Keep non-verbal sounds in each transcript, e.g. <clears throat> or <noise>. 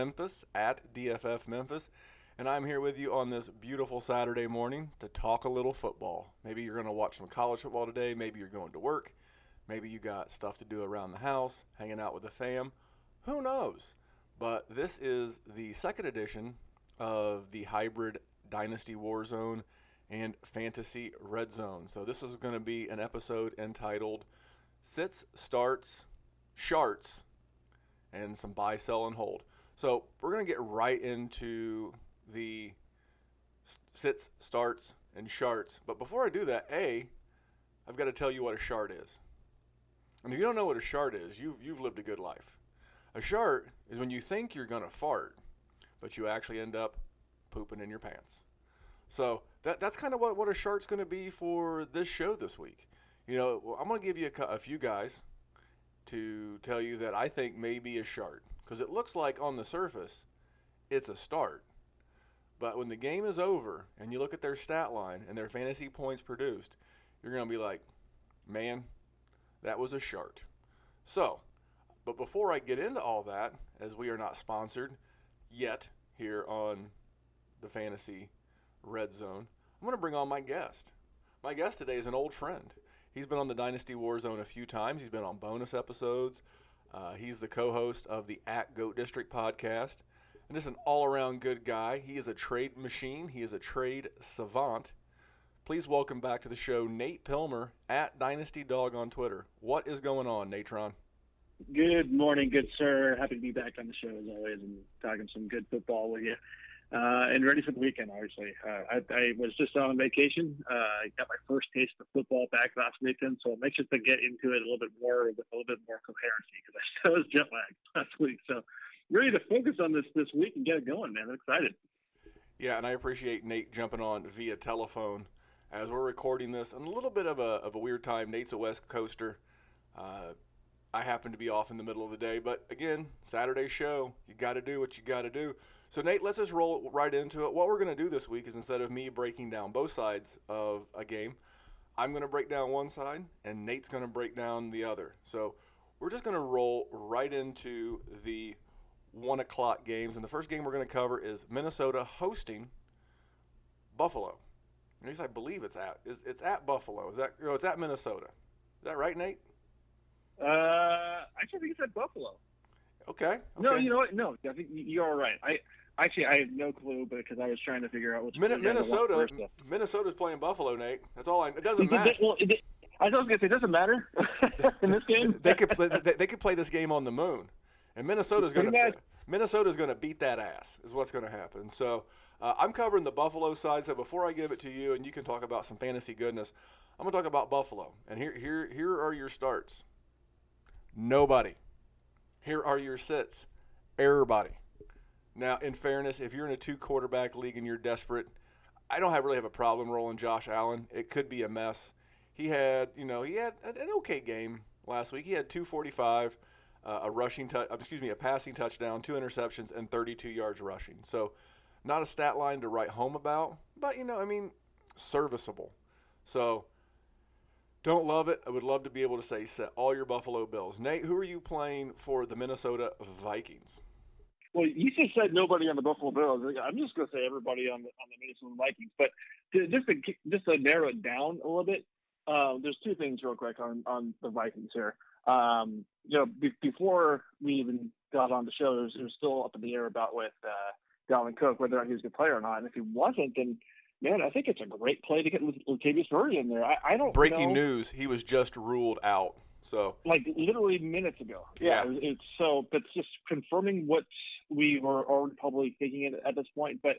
Memphis, at DFF Memphis, and I'm here with you on this beautiful Saturday morning to talk a little football. Maybe you're going to watch some college football today. Maybe you're going to work. Maybe you got stuff to do around the house, hanging out with the fam. Who knows? But this is the second edition of the hybrid Dynasty Warzone and Fantasy Red Zone. So this is going to be an episode entitled Sits, Starts, Sharts, and some buy, sell, and hold. So we're going to get right into the sits, starts, and sharts. But before I do that, A, I've got to tell you what a shart is. And if you don't know what a shart is, you've, you've lived a good life. A shart is when you think you're going to fart, but you actually end up pooping in your pants. So that, that's kind of what, what a shart's going to be for this show this week. You know, I'm going to give you a, a few guys to tell you that I think may be a shart because it looks like on the surface it's a start. But when the game is over and you look at their stat line and their fantasy points produced, you're going to be like, man, that was a shart. So, but before I get into all that, as we are not sponsored yet here on the Fantasy Red Zone, I'm going to bring on my guest. My guest today is an old friend. He's been on the Dynasty Warzone a few times. He's been on bonus episodes. Uh, he's the co-host of the At Goat District podcast, and just an all-around good guy. He is a trade machine. He is a trade savant. Please welcome back to the show Nate Pilmer at Dynasty Dog on Twitter. What is going on, Natron? Good morning, good sir. Happy to be back on the show as always and talking some good football with you. Uh, and ready for the weekend, obviously. Uh, I, I, was just on vacation. Uh, I got my first taste of football back last weekend, so I'm anxious to get into it a little bit more with a little bit more coherency because I <laughs> still was jet lagged last week. So ready to focus on this this week and get it going, man. I'm excited. Yeah, and I appreciate Nate jumping on via telephone as we're recording this. And a little bit of a, of a weird time. Nate's a West Coaster. Uh, I happen to be off in the middle of the day, but again, Saturday show, you got to do what you got to do. So, Nate, let's just roll right into it. What we're going to do this week is instead of me breaking down both sides of a game, I'm going to break down one side and Nate's going to break down the other. So, we're just going to roll right into the one o'clock games. And the first game we're going to cover is Minnesota hosting Buffalo. At least I believe it's at it's, it's at Buffalo. Is that you know, it's at Minnesota? Is that right, Nate? Uh, actually, I think it's at Buffalo. Okay. okay. No, you know what? No, I think you're all right. I Actually, I have no clue because I was trying to figure out which. Min- Minnesota, Minnesota's playing Buffalo, Nate. That's all I. It doesn't matter. well, it, I was going to say, it doesn't matter <laughs> in this game. they could play. They, they, could play this game on the moon, and Minnesota's going to. Minnesota's going to beat that ass. Is what's going to happen. So uh, I'm covering the Buffalo side. So before I give it to you, and you can talk about some fantasy goodness, I'm going to talk about Buffalo. And here, here, here are your starts. Nobody. Here are your sits. Everybody. Now, in fairness, if you're in a two quarterback league and you're desperate, I don't have really have a problem rolling Josh Allen. It could be a mess. He had, you know, he had an okay game last week. He had 245, uh, a rushing touch, uh, excuse me, a passing touchdown, two interceptions, and 32 yards rushing. So, not a stat line to write home about, but you know, I mean, serviceable. So, don't love it. I would love to be able to say set all your Buffalo Bills. Nate, who are you playing for the Minnesota Vikings? Well, you just said nobody on the Buffalo Bills. I'm just going to say everybody on the on the Minnesota Vikings. But to, just to just to narrow it down a little bit, uh, there's two things real quick on on the Vikings here. Um, you know, be, before we even got on the show, it was, it was still up in the air about with uh, Dalvin Cook whether or not he was a good player or not. And if he wasn't, then man, I think it's a great play to get Latavius Murray in there. I, I don't. Breaking know. news: He was just ruled out. So like literally minutes ago. Yeah, yeah. it's so that's just confirming what we were already probably taking it at this point. But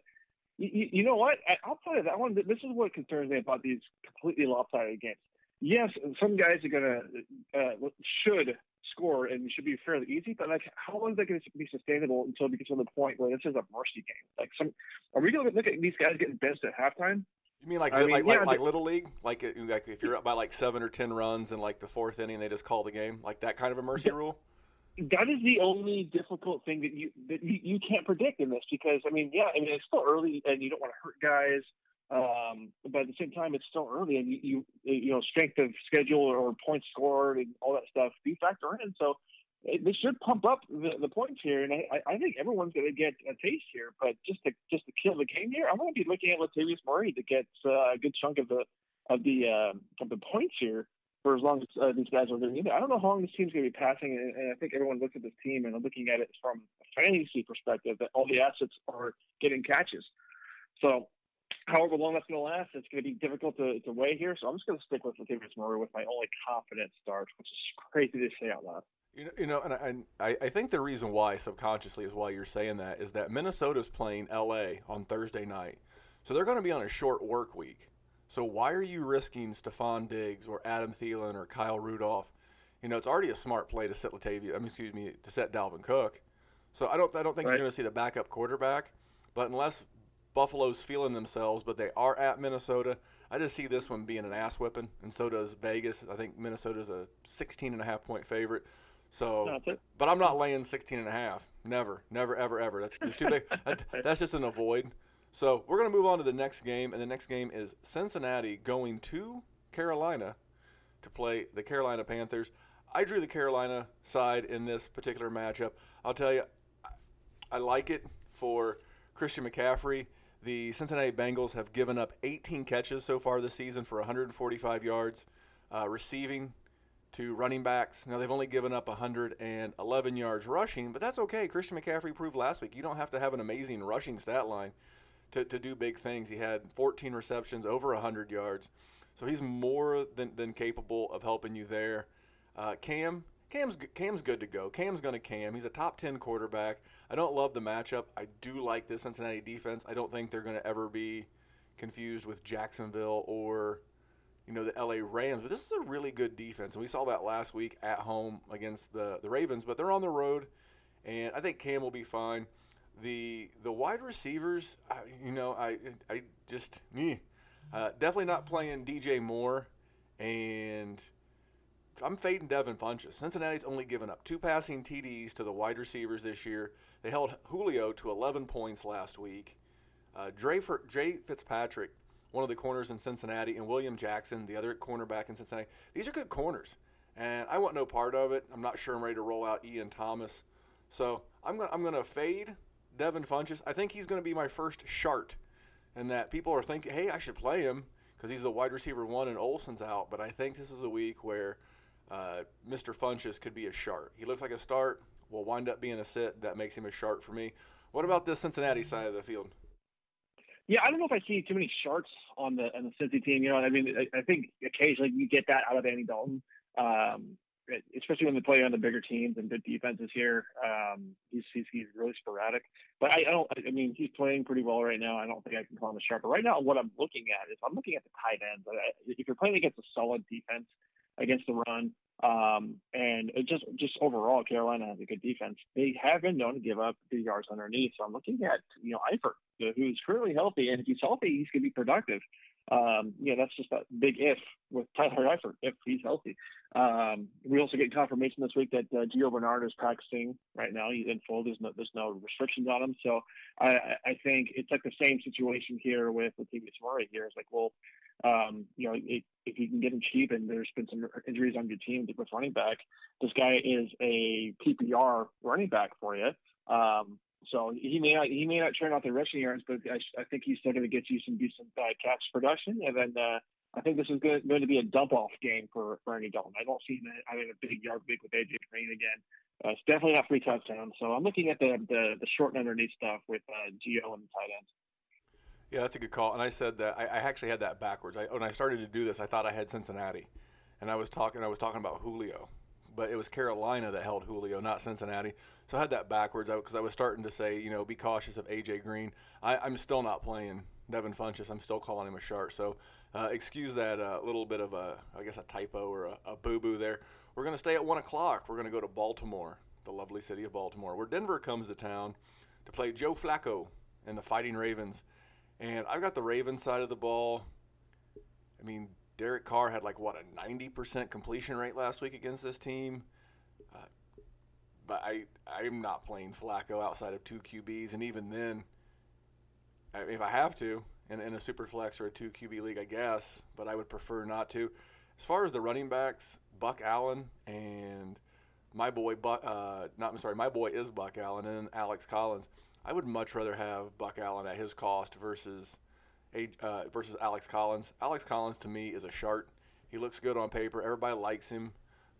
you, you know what? Outside of that one, this is what concerns me about these completely lopsided games. Yes, some guys are gonna uh, should score and should be fairly easy, but like, how long is that going to be sustainable until we get to the point where this is a mercy game? Like, some are we going to look at these guys getting benched at halftime? You mean like I mean, like, yeah, like, like little league, like like if you're up by like seven or ten runs in like the fourth inning, they just call the game, like that kind of a mercy rule that is the only difficult thing that you that you, you can't predict in this because I mean yeah I mean it's still early and you don't want to hurt guys um, but at the same time it's still early and you, you you know strength of schedule or points scored and all that stuff do factor in so they should pump up the, the points here, and I, I think everyone's going to get a taste here. But just to just to kill the game here, I'm going to be looking at Latavius Murray to get uh, a good chunk of the of the uh, of the points here for as long as uh, these guys are there. I don't know how long this team's going to be passing, and, and I think everyone looks at this team and looking at it from a fantasy perspective that all the assets are getting catches. So however long that's going to last, it's going to be difficult to, to weigh here. So I'm just going to stick with Latavius Murray with my only confident start, which is crazy to say out loud. You know, you know, and I, I think the reason why subconsciously is why you're saying that is that Minnesota's playing LA on Thursday night, so they're going to be on a short work week. So why are you risking Stefon Diggs or Adam Thielen or Kyle Rudolph? You know, it's already a smart play to set Latavia. I mean, excuse me, to set Dalvin Cook. So I don't, I don't think right. you're going to see the backup quarterback. But unless Buffalo's feeling themselves, but they are at Minnesota. I just see this one being an ass whipping, and so does Vegas. I think Minnesota's a 16 and a half point favorite. So, but I'm not laying 16 and a half. Never, never, ever, ever. That's just too big. <laughs> that's just an avoid. So we're going to move on to the next game, and the next game is Cincinnati going to Carolina to play the Carolina Panthers. I drew the Carolina side in this particular matchup. I'll tell you, I like it for Christian McCaffrey. The Cincinnati Bengals have given up 18 catches so far this season for 145 yards, uh, receiving to running backs. Now, they've only given up 111 yards rushing, but that's okay. Christian McCaffrey proved last week you don't have to have an amazing rushing stat line to, to do big things. He had 14 receptions, over 100 yards. So he's more than, than capable of helping you there. Uh, Cam, Cam's Cam's good to go. Cam's going to cam. He's a top 10 quarterback. I don't love the matchup. I do like the Cincinnati defense. I don't think they're going to ever be confused with Jacksonville or you know the LA Rams. But this is a really good defense, and we saw that last week at home against the the Ravens. But they're on the road, and I think Cam will be fine. The the wide receivers, you know, I I just uh, definitely not playing DJ Moore and I'm fading Devin Funchess. Cincinnati's only given up two passing TDs to the wide receivers this year. They held Julio to 11 points last week. Uh, Dre, Jay Fitzpatrick, one of the corners in Cincinnati, and William Jackson, the other cornerback in Cincinnati. These are good corners, and I want no part of it. I'm not sure I'm ready to roll out Ian Thomas. So I'm gonna I'm gonna fade Devin Funchess. I think he's going to be my first shart, and that people are thinking, hey, I should play him because he's the wide receiver one and Olsen's out. But I think this is a week where – uh, Mr. Funchess could be a shart. He looks like a start, will wind up being a sit. That makes him a shart for me. What about this Cincinnati side of the field? Yeah, I don't know if I see too many sharks on the on the Cincy team. You know, I mean, I, I think occasionally you get that out of Andy Dalton, um, especially when they play on the bigger teams and good defenses here. Um, he's, he's he's really sporadic, but I, I don't. I mean, he's playing pretty well right now. I don't think I can call him a sharp. But right now, what I'm looking at is I'm looking at the tight ends. If you're playing against a solid defense against the run. Um, and just just overall, Carolina has a good defense. They have been known to give up big yards underneath. So I'm looking at you know Eifert, who's currently healthy, and if he's healthy, he's going to be productive. Um, yeah, that's just a big if with Tyler Eifert if he's healthy. Um, we also get confirmation this week that uh, Gio Bernard is practicing right now. He's in full. There's no there's no restrictions on him. So I, I think it's like the same situation here with Latavius Murray. Here it's like, well, um, you know, it, if you can get him cheap, and there's been some injuries on your team with running back, this guy is a PPR running back for you. Um, so he may not he may not turn out the rushing yards, but I, I think he's still going to get you some decent uh, catch production. And then uh, I think this is going, to be a dump off game for, for Andy Dalton. I don't see him having a big yard big with AJ Green again. Uh, it's definitely not three touchdowns. So I'm looking at the the, the short and underneath stuff with uh, Gio and the tight ends. Yeah, that's a good call. And I said that I, I actually had that backwards. I, when I started to do this, I thought I had Cincinnati, and I was talking. I was talking about Julio, but it was Carolina that held Julio, not Cincinnati. So I had that backwards because I, I, was starting to say, you know, be cautious of AJ Green. I, am still not playing Devin Funchess. I'm still calling him a shart. So uh, excuse that uh, little bit of a, I guess, a typo or a, a boo boo there. We're going to stay at one o'clock. We're going to go to Baltimore, the lovely city of Baltimore, where Denver comes to town to play Joe Flacco and the Fighting Ravens. And I've got the Ravens side of the ball. I mean, Derek Carr had like what a 90% completion rate last week against this team. Uh, but I I'm not playing Flacco outside of two QBs, and even then, I mean, if I have to in, in a super flex or a two QB league, I guess. But I would prefer not to. As far as the running backs, Buck Allen and my boy, Buck, uh, not I'm sorry, my boy is Buck Allen and Alex Collins. I would much rather have Buck Allen at his cost versus uh, versus Alex Collins. Alex Collins to me is a shart. He looks good on paper. Everybody likes him,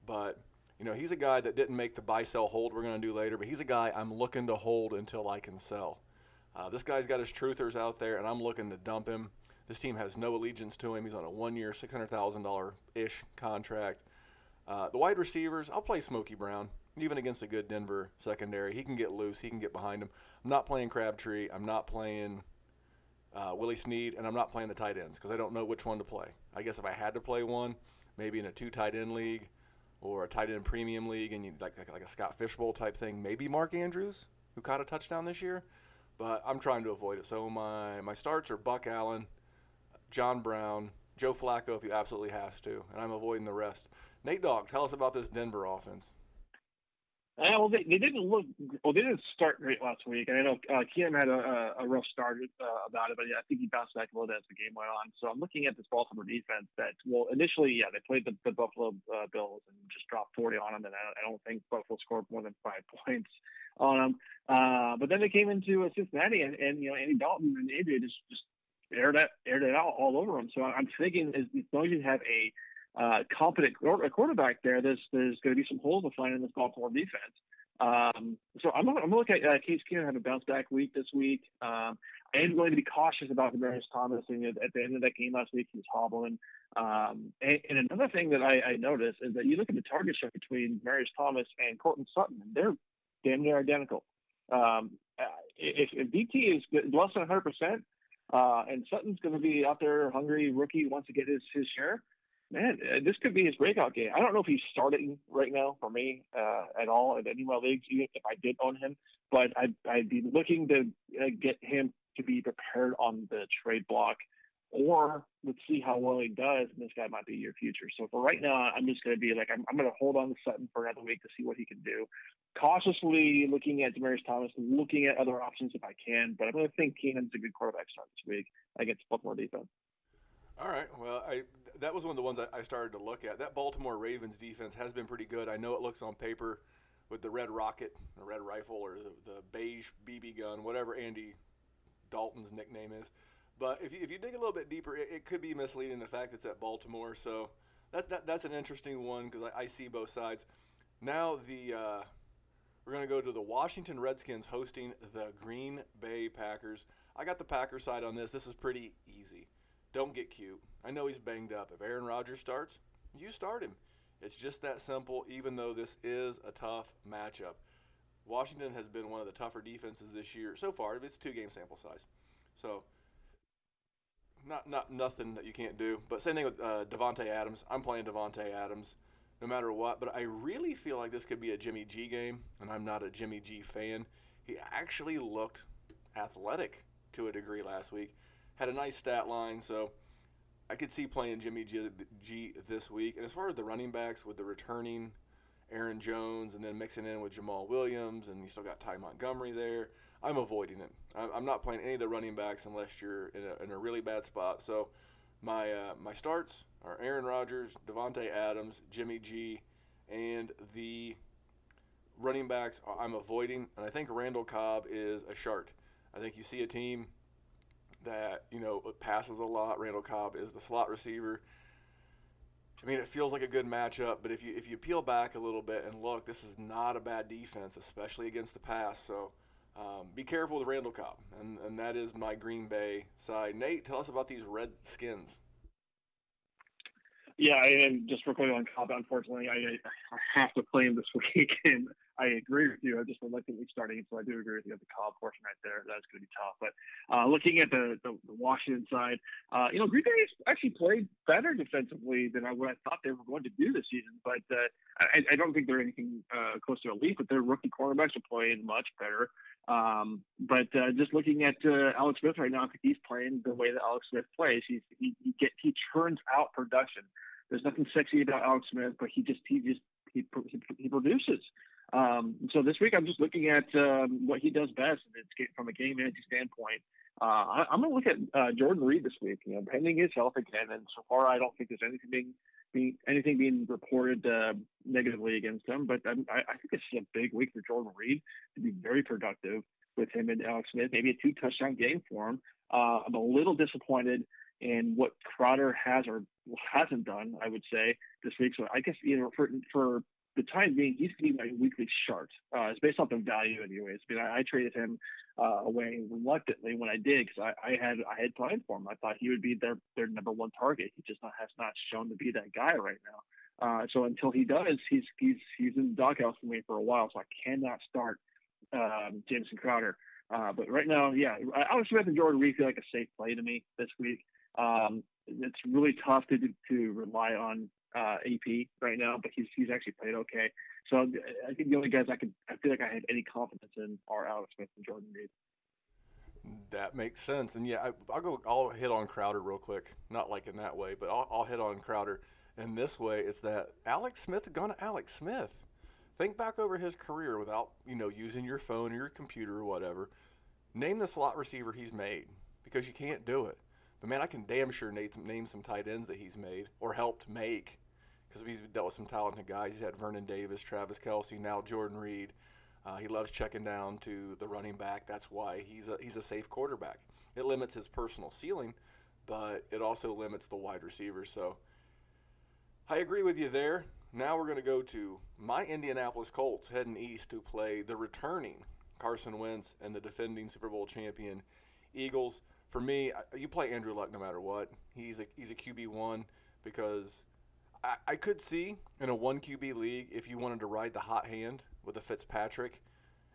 but you know he's a guy that didn't make the buy sell hold we're going to do later. But he's a guy I'm looking to hold until I can sell. Uh, this guy's got his truthers out there, and I'm looking to dump him. This team has no allegiance to him. He's on a one-year, six hundred thousand dollar ish contract. Uh, the wide receivers, I'll play Smokey Brown, even against a good Denver secondary. He can get loose. He can get behind him. I'm not playing Crabtree. I'm not playing uh, Willie Snead, and I'm not playing the tight ends because I don't know which one to play. I guess if I had to play one, maybe in a two tight end league or a tight end premium league, and you like, like like a Scott Fish Bowl type thing, maybe Mark Andrews who caught a touchdown this year. But I'm trying to avoid it. So my my starts are Buck Allen, John Brown, Joe Flacco if you absolutely have to, and I'm avoiding the rest. Nate Dogg, tell us about this Denver offense. Uh, well, they, they didn't look well. They didn't start great last week, and I know uh, Keenum had a, a, rough start uh, about it, but yeah, I think he bounced back a little bit as the game went on. So I'm looking at this Baltimore defense that, well, initially, yeah, they played the, the Buffalo uh, Bills and just dropped 40 on them, and I I don't think Buffalo scored more than five <laughs> points on them. Uh, but then they came into uh, Cincinnati, and, and you know Andy Dalton and Adrian just just aired it aired it out all over them. So I'm thinking as long as you have a uh, competent quarterback there, there's there's going to be some holes to find in this Baltimore defense. Um, so I'm, going to look at uh, Case Keenum have a bounce back week this week. Um, I am going to be cautious about Demaryius Thomas. And at the end of that game last week, he was hobbling. Um, and, and, another thing that I, I, noticed is that you look at the target share between Demaryius Thomas and Courtland Sutton, and they're damn near identical. Um, uh, if, if DT is less than 100%, uh, and Sutton's going to be out there hungry rookie wants to get his, his share, man, uh, this could be his breakout game. I don't know if he's starting right now for me uh, at all in any of my leagues, even if I did own him. But I'd, I'd be looking to uh, get him to be prepared on the trade block, or let's see how well he does. And this guy might be your future. So for right now, I'm just going to be like, I'm, I'm going to hold on to Sutton for another week to see what he can do. Cautiously looking at Demaryius Thomas, looking at other options if I can. But I'm going to think Keenum's a good quarterback start this week against Baltimore defense. All right. Well, I that was one of the ones I started to look at. That Baltimore Ravens defense has been pretty good. I know it looks on paper with the red rocket, the red rifle, or the, the beige BB gun, whatever Andy Dalton's nickname is. But if you, if you dig a little bit deeper, it, it could be misleading the fact it's at Baltimore. So that, that that's an interesting one because I, I, see both sides. Now the uh, we're going to go to the Washington Redskins hosting the Green Bay Packers. I got the Packers side on this. This is pretty easy. Don't get cute. I know he's banged up. If Aaron Rodgers starts, you start him. It's just that simple, even though this is a tough matchup. Washington has been one of the tougher defenses this year so far. It's a two game sample size. So, not not nothing that you can't do. But same thing with uh, Davante Adams. I'm playing Davante Adams no matter what. But I really feel like this could be a Jimmy G game, and I'm not a Jimmy G fan. He actually looked athletic to a degree last week had a nice stat line, so I could see playing Jimmy G, G this week. And as far as the running backs, with the returning Aaron Jones and then mixing in with Jamaal Williams, and you still got Ty Montgomery there, I'm avoiding it. I'm not playing any of the running backs unless you're in a, in a really bad spot. So my uh, my starts are Aaron Rodgers, Davante Adams, Jimmy G, and the running backs I'm avoiding. And I think Randall Cobb is a shart. I think you see a team that you know passes a lot. Randall Cobb is the slot receiver. I mean, it feels like a good matchup, but if you if you peel back a little bit and look, this is not a bad defense, especially against the pass. So um, be careful with Randall Cobb, and and that is my Green Bay side. Nate, tell us about these Redskins. Yeah, and just real quick on Cobb, unfortunately, I, I have to play him this <laughs> week, and I agree with you. I'm just reluctantly starting, so I do agree with you at the Cobb portion right there. That's going to be tough. But uh, looking at the, the, the Washington side, uh, you know, Green Bay actually played better defensively than I, what I thought they were going to do this season. But uh, I, I, don't think they're anything uh, close to elite. But their rookie quarterbacks are playing much better. Um, but uh, just looking at uh, Alex Smith right now, I think he's playing the way that Alex Smith plays. He's, he he, get, he churns out production. There's nothing sexy about Alex Smith, but he just he just he he, he produces. Um, so this week, I'm just looking at um, what he does best from a game management standpoint. Uh, I, am going to look at uh, Jordan Reed this week. You know, pending his health again, and so far I don't think there's anything being, being anything being reported uh, negatively against him. But I, I think this is a big week for Jordan Reed to be very productive with him and Alex Smith. Maybe a two touchdown game for him. Uh, I'm a little disappointed in what Crowder has or hasn't done. I would say this week. So I guess you know for for the time being, he's going to be my weekly chart. Uh, it's based off the value, anyways. Mean, I, I traded him uh, away reluctantly when I did because I, I, had I had planned for him. I thought he would be their their number one target. He just not, has not shown to be that guy right now. Uh, so until he does, he's he's he's in the doghouse for me for a while. So I cannot start um, Jamison Crowder. Uh, but right now, yeah, Alex Smith and Jordan Reed feel like a safe play to me this week. Um, it's really tough to to rely on uh, AP right now, but he's he's actually played okay. So I think the only guys I could I feel like I have any confidence in are Alex Smith and Jordan Reed. That makes sense, and yeah, I, will go. I'll hit on Crowder real quick. Not like in that way, but I'll, I'll hit on Crowder in this way. It's that Alex Smith gone to Alex Smith. Think back over his career without you know using your phone or your computer or whatever. Name the slot receiver he's made because you can't do it. But man, I can damn sure name some, name some tight ends that he's made or helped make because he's dealt with some talented guys. He's had Vernon Davis, Travis Kelce, now Jordan Reed. Uh, he loves checking down to the running back. That's why he's a he's a safe quarterback. It limits his personal ceiling, but it also limits the wide receivers. So I agree with you there. Now we're going to go to my Indianapolis Colts heading east to play the returning Carson Wentz and the defending Super Bowl champion Eagles. For me, you play Andrew Luck no matter what. He's a he's a QB one because I, I could see in a one QB league if you wanted to ride the hot hand with a Fitzpatrick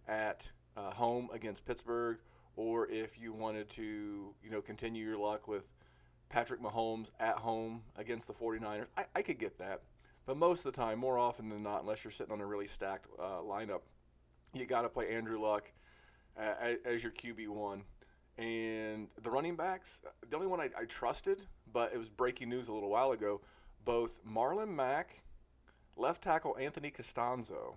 at uh, home against Pittsburgh, or if you wanted to you know continue your luck with Patrick Mahomes at home against the 49ers. I, I could get that. But most of the time, more often than not, unless you're sitting on a really stacked uh, lineup, you got to play Andrew Luck uh, as your QB1. And the running backs, the only one I, I trusted, but it was breaking news a little while ago, both Marlon Mack, left tackle Anthony Castonzo,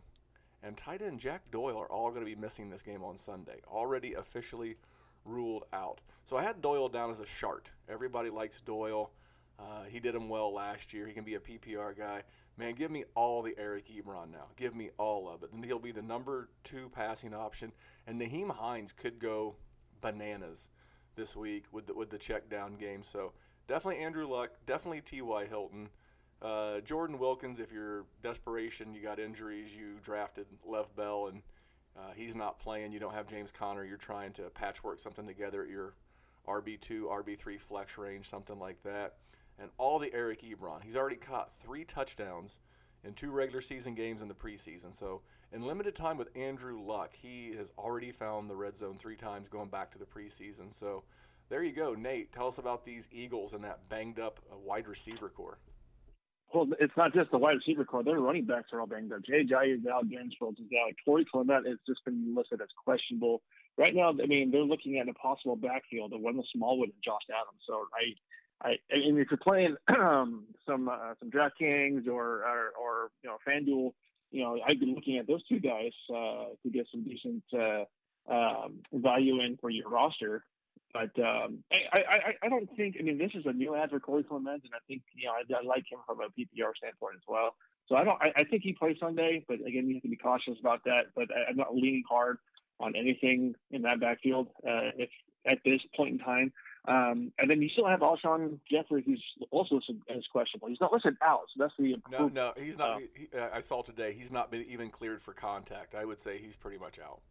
and tight end Jack Doyle are all going to be missing this game on Sunday. Already officially ruled out. So I had Doyle down as a shart. Everybody likes Doyle. Uh, he did him well last year. He can be a PPR guy. Man, give me all the Eric Ebron now. Give me all of it. And he'll be the number two passing option. And Nyheim Hines could go bananas this week with the, with the check down game. So definitely Andrew Luck. Definitely T.Y. Hilton. Uh, Jordan Wilkins, if you're desperation, you got injuries, you drafted Lev Bell, and uh, he's not playing. You don't have James Conner. You're trying to patchwork something together at your RB2, RB3 flex range, something like that. And all the Eric Ebron. He's already caught three touchdowns in two regular season games in the preseason. So, in limited time with Andrew Luck, he has already found the red zone three times going back to the preseason. So, there you go. Nate, tell us about these Eagles and that banged up uh, wide receiver core. Well, it's not just the wide receiver core; their running backs are all banged up. Jay Ajayi is out, Sproles is out. Corey Clement has just been listed as questionable. Right now, I mean, they're looking at a possible backfield of Wendell Smallwood and Josh Adams. So I, I, I mean, if you're playing <clears throat> um, some uh, some DraftKings or, or or you know FanDuel, you know, I'd be looking at those two guys uh, to get some decent uh, um, value in for your roster. But um, I, I, I don't think. I mean, this is a new ad for Corey Clement, and I think you know I, I like him from a PPR standpoint as well. So I don't. I, I think he plays Sunday, but again, you have to be cautious about that. But I, I'm not leaning hard on anything in that backfield uh, if at this point in time. Um, and then you still have Alshon Jeffery, who's also as questionable. He's not listed out, so that's the no, no. He's not. Uh, he, uh, I saw today he's not been even cleared for contact. I would say he's pretty much out.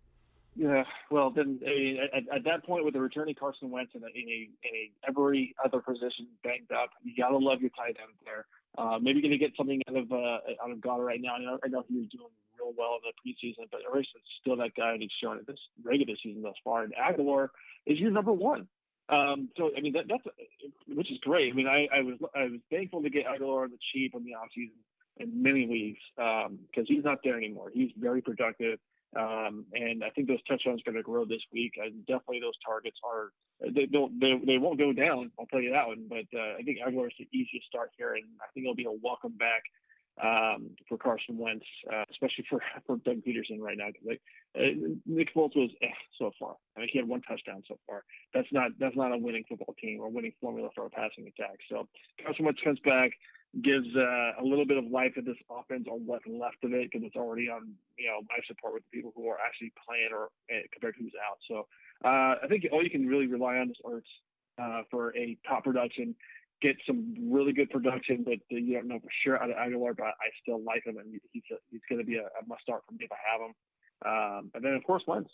Yeah, well, then I mean, at, at, that point, with the returning Carson Wentz in a, in in a every other position banged up, you gotta love your tight end there. Uh, maybe to get something out of uh, out of Goedert right now. I know, I know he was doing real well in the preseason, but is still that guy that's shown it this regular season thus far. And Agholor is your number one. Um, so I mean that, that's which is great. I mean I, I was I was thankful to get Agholor on the cheap in the offseason in many leagues because um, he's not there anymore. He's very productive. Um, and I think those touchdowns are going to grow this week. And definitely those targets are they don't they, they won't go down. I'll tell you that one. But uh, I think Agholor is the easiest start here, and I think it'll be a welcome back um, for Carson Wentz, uh, especially for, <laughs> for Doug Pederson right now. Like uh, Nick Foles was eh, so far. I mean, he had one touchdown so far. That's not that's not a winning football team or winning formula for a passing attack. So Carson Wentz comes back, gives uh, a little bit of life to this offense on what's left of it because it's already on you know life support with the people who are actually playing or uh, compared to who's out. So uh, I think all you can really rely on is Ertz uh, for a top production get some really good production, but you don't know for sure out of Agholor. But I still like him, and he's a, he's going to be a, a, must start for me if I have him. Um, and then of course Wentz.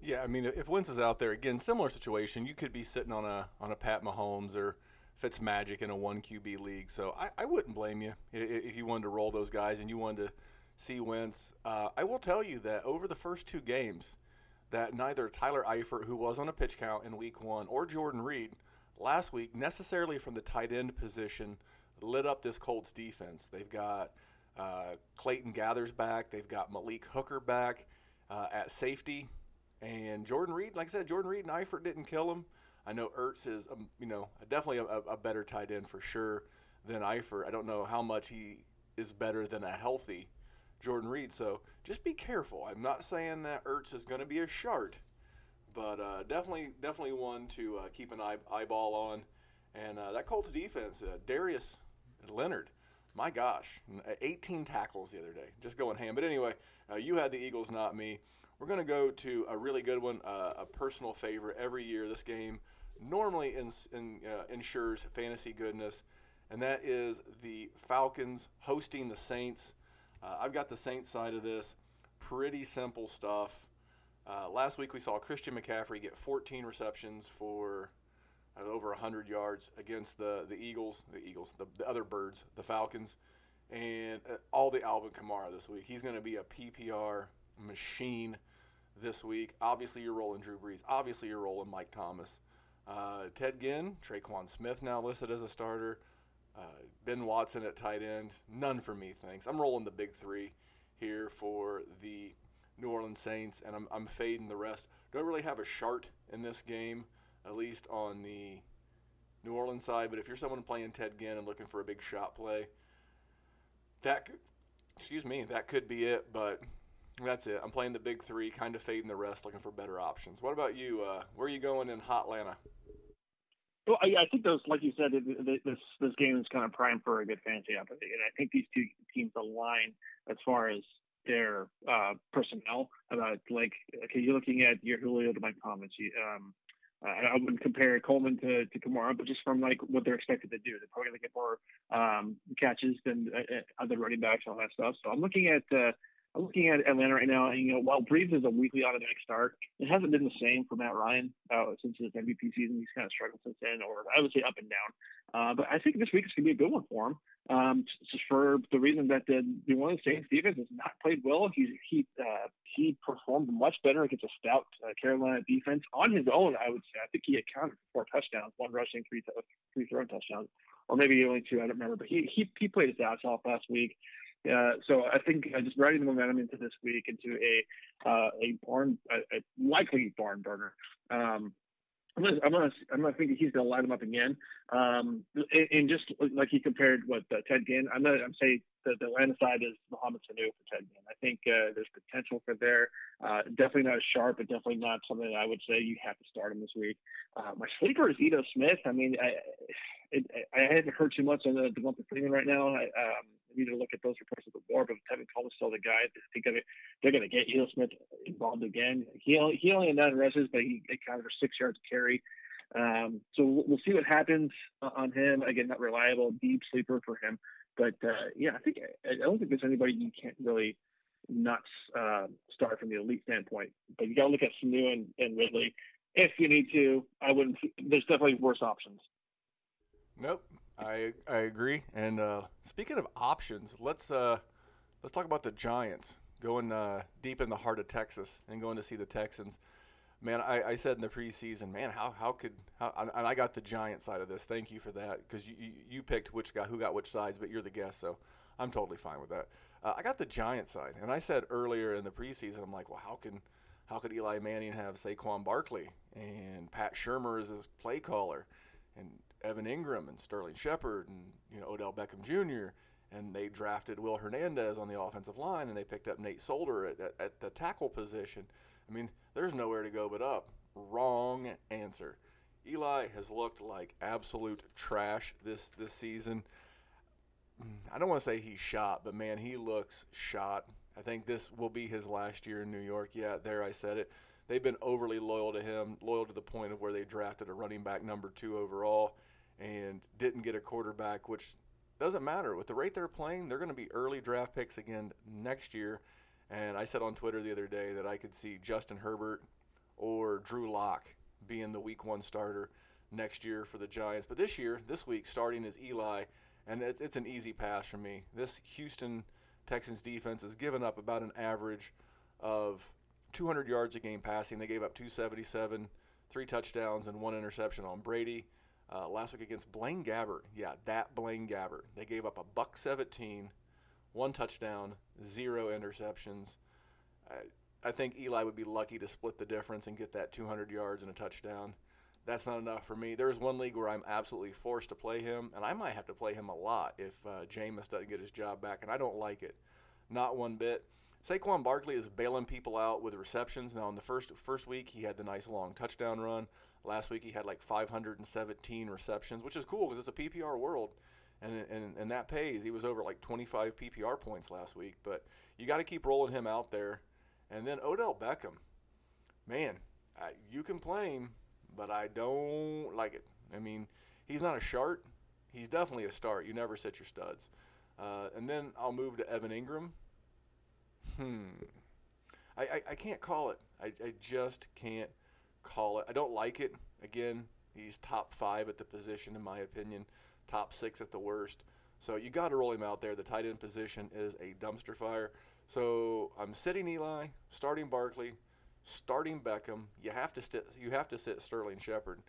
Yeah, I mean, if Wentz is out there again, similar situation, you could be sitting on a on a Pat Mahomes or Fitzmagic in a one QB league. So I, I wouldn't blame you if you wanted to roll those guys and you wanted to see Wentz. Uh, I will tell you that over the first two games, that neither Tyler Eifert, who was on a pitch count in Week One, or Jordan Reed last week necessarily from the tight end position lit up this Colts defense. They've got uh, Clayton Geathers back. They've got Malik Hooker back uh, at safety. And Jordan Reed, like I said, Jordan Reed and Eifert didn't kill him. I know Ertz is, um, you know, definitely a, a, better tight end for sure than Eifert. I don't know how much he is better than a healthy Jordan Reed. So just be careful. I'm not saying that Ertz is going to be a shart, but uh, definitely definitely one to uh, keep an eye, eyeball on. And uh, that Colts defense, uh, Darius Leonard, my gosh, 18 tackles the other day, just going ham. But anyway, uh, you had the Eagles, not me. We're going to go to a really good one, uh, a personal favorite every year. This game normally in, in, ensures fantasy goodness, and that is the Falcons hosting the Saints. I've got the Saints side of this. Pretty simple stuff. Uh, last week we saw Christian McCaffrey get 14 receptions for uh, over 100 yards against the, the Eagles, the Eagles, the, the other birds, the Falcons, and uh, all the Alvin Kamara this week. He's going to be a PPR machine this week. Obviously, you're rolling Drew Brees. Obviously, you're rolling Mike Thomas. Uh, Ted Ginn, Tre'Quan Smith now listed as a starter. Uh, ben Watson at tight end. None for me, thanks. I'm rolling the big three here for the New Orleans Saints, and I'm, I'm fading the rest. Don't really have a chart in this game, at least on the New Orleans side. But if you're someone playing Ted Ginn and looking for a big shot play, that could, excuse me, that could be it. But that's it. I'm playing the big three, kind of fading the rest, looking for better options. What about you? Uh, where are you going in Hot Atlanta? Well, I, I think those, like you said, this this game is kind of primed for a good fantasy opportunity, and I think these two teams align as far as their uh, personnel. About like, okay, you're looking at your Julio to Mike Thomas. You, um, I wouldn't compare Coleman to, to Kamara, but just from like what they're expected to do, they're probably going to get more um, catches than uh, uh, other running backs and all that stuff. So I'm looking at uh, Looking at Atlanta right now. And, you know, while Brees is a weekly automatic start, it hasn't been the same for Matt Ryan uh, since his MVP season. He's kind of struggled since then, or I would say up and down. Uh, but I think this week is going to be a good one for him. Um, just for the reason that the New Orleans Saints defense has not played well. He he uh, he performed much better against a stout uh, Carolina defense on his own. I would say. I think he accounted for four touchdowns, one rushing, three three throwing touchdowns, or maybe only two. I don't remember. But he he he played his ass off last week. Uh, so I think uh, just riding the momentum into this week into a uh, a barn a, a likely barn burner. Um, I'm gonna, I'm gonna, I'm gonna think he's gonna light him up again. Um, and, and just like he compared what uh, Ted Ginn, I'm gonna, I'm saying the, the Atlanta side is Mohamed Sanu for Ted Ginn. I think uh, there's potential for there. Uh, definitely not as sharp, but definitely not something that I would say you have to start him this week. Uh, my sleeper is Ito Smith. I mean, I, it, I haven't heard too much on the Devonta Freeman right now. I, um, need to look at those reports a bit more. But Tevin Coleman's still the guy. I think they're going to get Ito Smith involved again. He only, he only had nine rushes, but he accounted for six yards carry. Um, so we'll see what happens on him. Again, not reliable, deep sleeper for him. But uh, yeah, I think I don't think there's anybody you can't really not uh, start from the elite standpoint. But you got to look at Sanu and, and Ridley if you need to. I wouldn't. There's definitely worse options. Nope, I I agree. And uh, speaking of options, let's uh, let's talk about the Giants going uh, deep in the heart of Texas and going to see the Texans. Man, I, I said in the preseason, man, how how could how, and I got the Giant side of this. Thank you for that because you, you, you picked which guy who got which sides, but you're the guest, so I'm totally fine with that. Uh, I got the Giant side, and I said earlier in the preseason, I'm like, well, how can how could Eli Manning have Saquon Barkley and Pat Shurmur as his play caller, and Evan Engram and Sterling Shepard and you know Odell Beckham Jr. and they drafted Will Hernandez on the offensive line, and they picked up Nate Solder at, at, at the tackle position. I mean, there's nowhere to go but up. Wrong answer. Eli has looked like absolute trash this this season. Mm, I don't want to say he's shot, but man, he looks shot. I think this will be his last year in New York. Yeah, there I said it. They've been overly loyal to him, loyal to the point of where they drafted a running back number two overall and didn't get a quarterback, which doesn't matter. With the rate they're playing, they're going to be early draft picks again next year. And I said on Twitter the other day that I could see Justin Herbert or Drew Lock being the week one starter next year for the Giants. But this year, this week, starting is Eli, and it's an easy pass for me. This Houston Texans defense has given up about an average of 200 yards a game passing. They gave up 277, three touchdowns, and one interception on Brady. Uh, last week against Blaine Gabbert, yeah, that Blaine Gabbert, they gave up a buck 17, one touchdown, zero interceptions. I, I think Eli would be lucky to split the difference and get that 200 yards and a touchdown. That's not enough for me. There's one league where I'm absolutely forced to play him, and I might have to play him a lot if uh, Jameis doesn't get his job back, and I don't like it, not one bit. Saquon Barkley is bailing people out with receptions. Now, in the first first week, he had the nice long touchdown run. Last week, he had like 517 receptions, which is cool because it's a PPR world, and, and and that pays. He was over like 25 PPR points last week, but you got to keep rolling him out there. And then Odell Beckham, man, I, you him, but I don't like it. I mean, he's not a shart. He's definitely a start. You never sit your studs. Uh, and then I'll move to Evan Engram. hmm. I, I, I can't call it. I, I just can't call it. I don't like it. Again, he's top five at the position, in my opinion, top six at the worst. So you got to roll him out there. The tight end position is a dumpster fire. So I'm sitting Eli, starting Barkley, starting Beckham. You have to st- you have to sit Sterling Shepard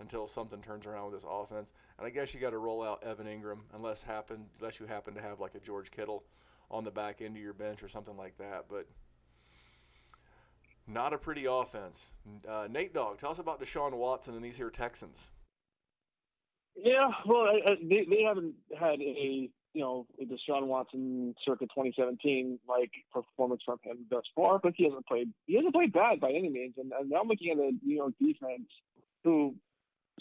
until something turns around with this offense. And I guess you got to roll out Evan Engram unless happen unless you happen to have like a George Kittle on the back end of your bench or something like that. But not a pretty offense. Uh, Nate Dog, tell us about Deshaun Watson and these here Texans. Yeah, well, they they haven't had a you know the Deshaun Watson circa 2017 like performance from him thus far, but he hasn't played he hasn't played bad by any means. And, and I'm looking at the New York defense, who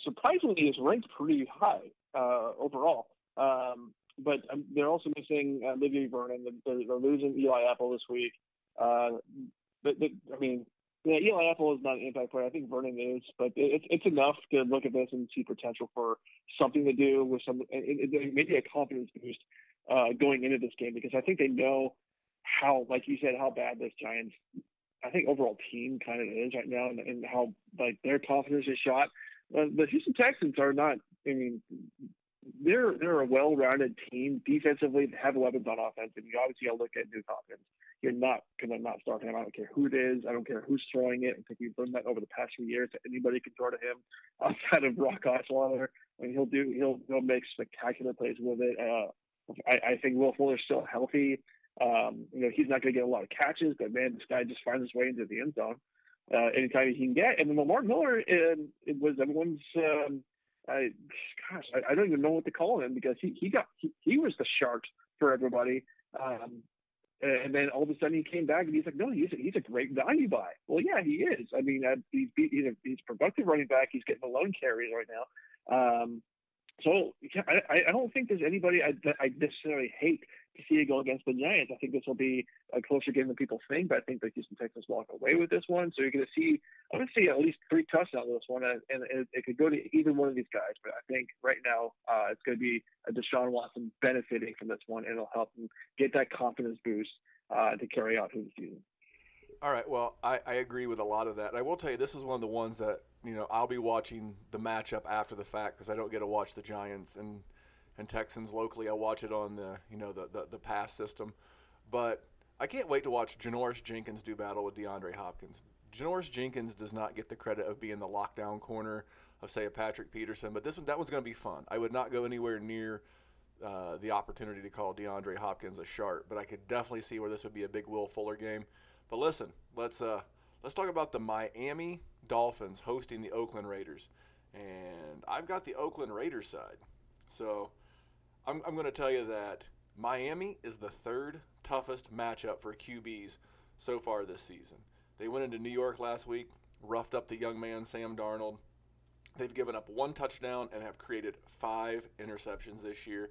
surprisingly is ranked pretty high uh, overall. Um, but um, they're also missing uh, Olivier Vernon. They're, they're, losing Eli Apple this week. Uh, but, I mean, yeah, Eli Apple is not an impact player. I think Vernon is, but it's it's enough to look at this and see potential for something to do with some it, it, maybe a confidence boost uh, going into this game because I think they know how, like you said, how bad this Giants, I think overall team kind of is right now, and, and how like their confidence is shot. Uh, the Houston Texans are not. I mean, they're they're a well-rounded team defensively. They have weapons on offense, and you obviously got to look at Nuke Hopkins. You're not going to not start him. I don't care who it is. I don't care who's throwing it. I think we've learned that over the past few years. That anybody can throw to him <laughs> outside of Brock Osweiler. Mean, he'll do he'll he'll make spectacular plays with it. Uh, I, I think Will Fuller's still healthy. Um, you know, he's not going to get a lot of catches, but man, this guy just finds his way into the end zone uh, anytime he can get. And then Lamar Miller uh, it was everyone's um, I, gosh, I, I, don't even know what to call him because he, he got he, he was the shark for everybody. Um, and then all of a sudden he came back and he's like, no, he's a, he's a great value buy. Well, yeah, he is. I mean, uh, he's he's a, he's productive running back. He's getting the loan carries right now. Um, so I, I don't think there's anybody I, I necessarily hate see it go against the Giants. I think this will be a closer game than people think, but I think the Houston Texans walk away with this one. So you're going to see, I'm going to see at least three touchdowns in this one, and, it, could go to either one of these guys. But I think right now uh, it's going to be a Deshaun Watson benefiting from this one, and it'll help him get that confidence boost uh, to carry out through the season. All right. Well, I, I agree with a lot of that. I will tell you, this is one of the ones that you know I'll be watching the matchup after the fact because I don't get to watch the Giants and and Texans locally. I watch it on the you know the, the the pass system, but I can't wait to watch Janoris Jenkins do battle with DeAndre Hopkins. Janoris Jenkins does not get the credit of being the lockdown corner of say a Patrick Peterson, but this one that one's going to be fun. I would not go anywhere near uh, the opportunity to call DeAndre Hopkins a sharp, but I could definitely see where this would be a big Will Fuller game. But listen, let's uh, let's talk about the Miami Dolphins hosting the Oakland Raiders, and I've got the Oakland Raiders side. So I'm, I'm going to tell you that Miami is the third toughest matchup for QBs so far this season. They went into New York last week, roughed up the young man Sam Darnold. They've given up one touchdown and have created five interceptions this year.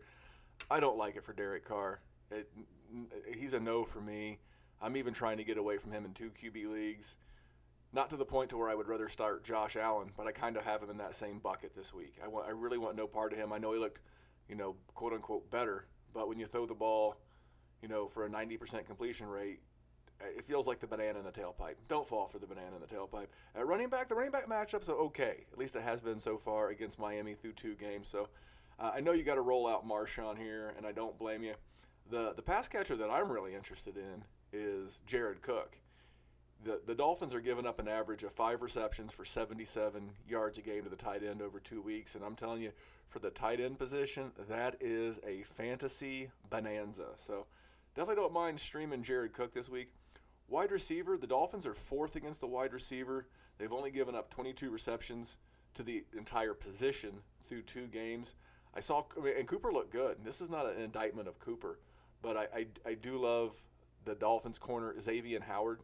I don't like it for Derek Carr. It, he's a no for me. I'm even trying to get away from him in two QB leagues. Not to the point to where I would rather start Josh Allen, but I kind of have him in that same bucket this week. I, want, I really want no part of him. I know he looked, you know, quote unquote better, but when you throw the ball, you know, for a 90% completion rate, it feels like the banana in the tailpipe. Don't fall for the banana in the tailpipe. At running back, the running back matchups are okay. At least it has been so far against Miami through two games. So uh, I know you got to roll out Marshawn here, and I don't blame you. The the pass catcher that I'm really interested in is Jared Cook. The, the Dolphins are giving up an average of five receptions for 77 yards a game to the tight end over two weeks. And I'm telling you, for the tight end position, that is a fantasy bonanza. So definitely don't mind streaming Jared Cook this week. Wide receiver, the Dolphins are fourth against the wide receiver. They've only given up 22 receptions to the entire position through two games. I saw, and Cooper looked good. And this is not an indictment of Cooper, but I, I, I do love the Dolphins corner, Xavier Howard.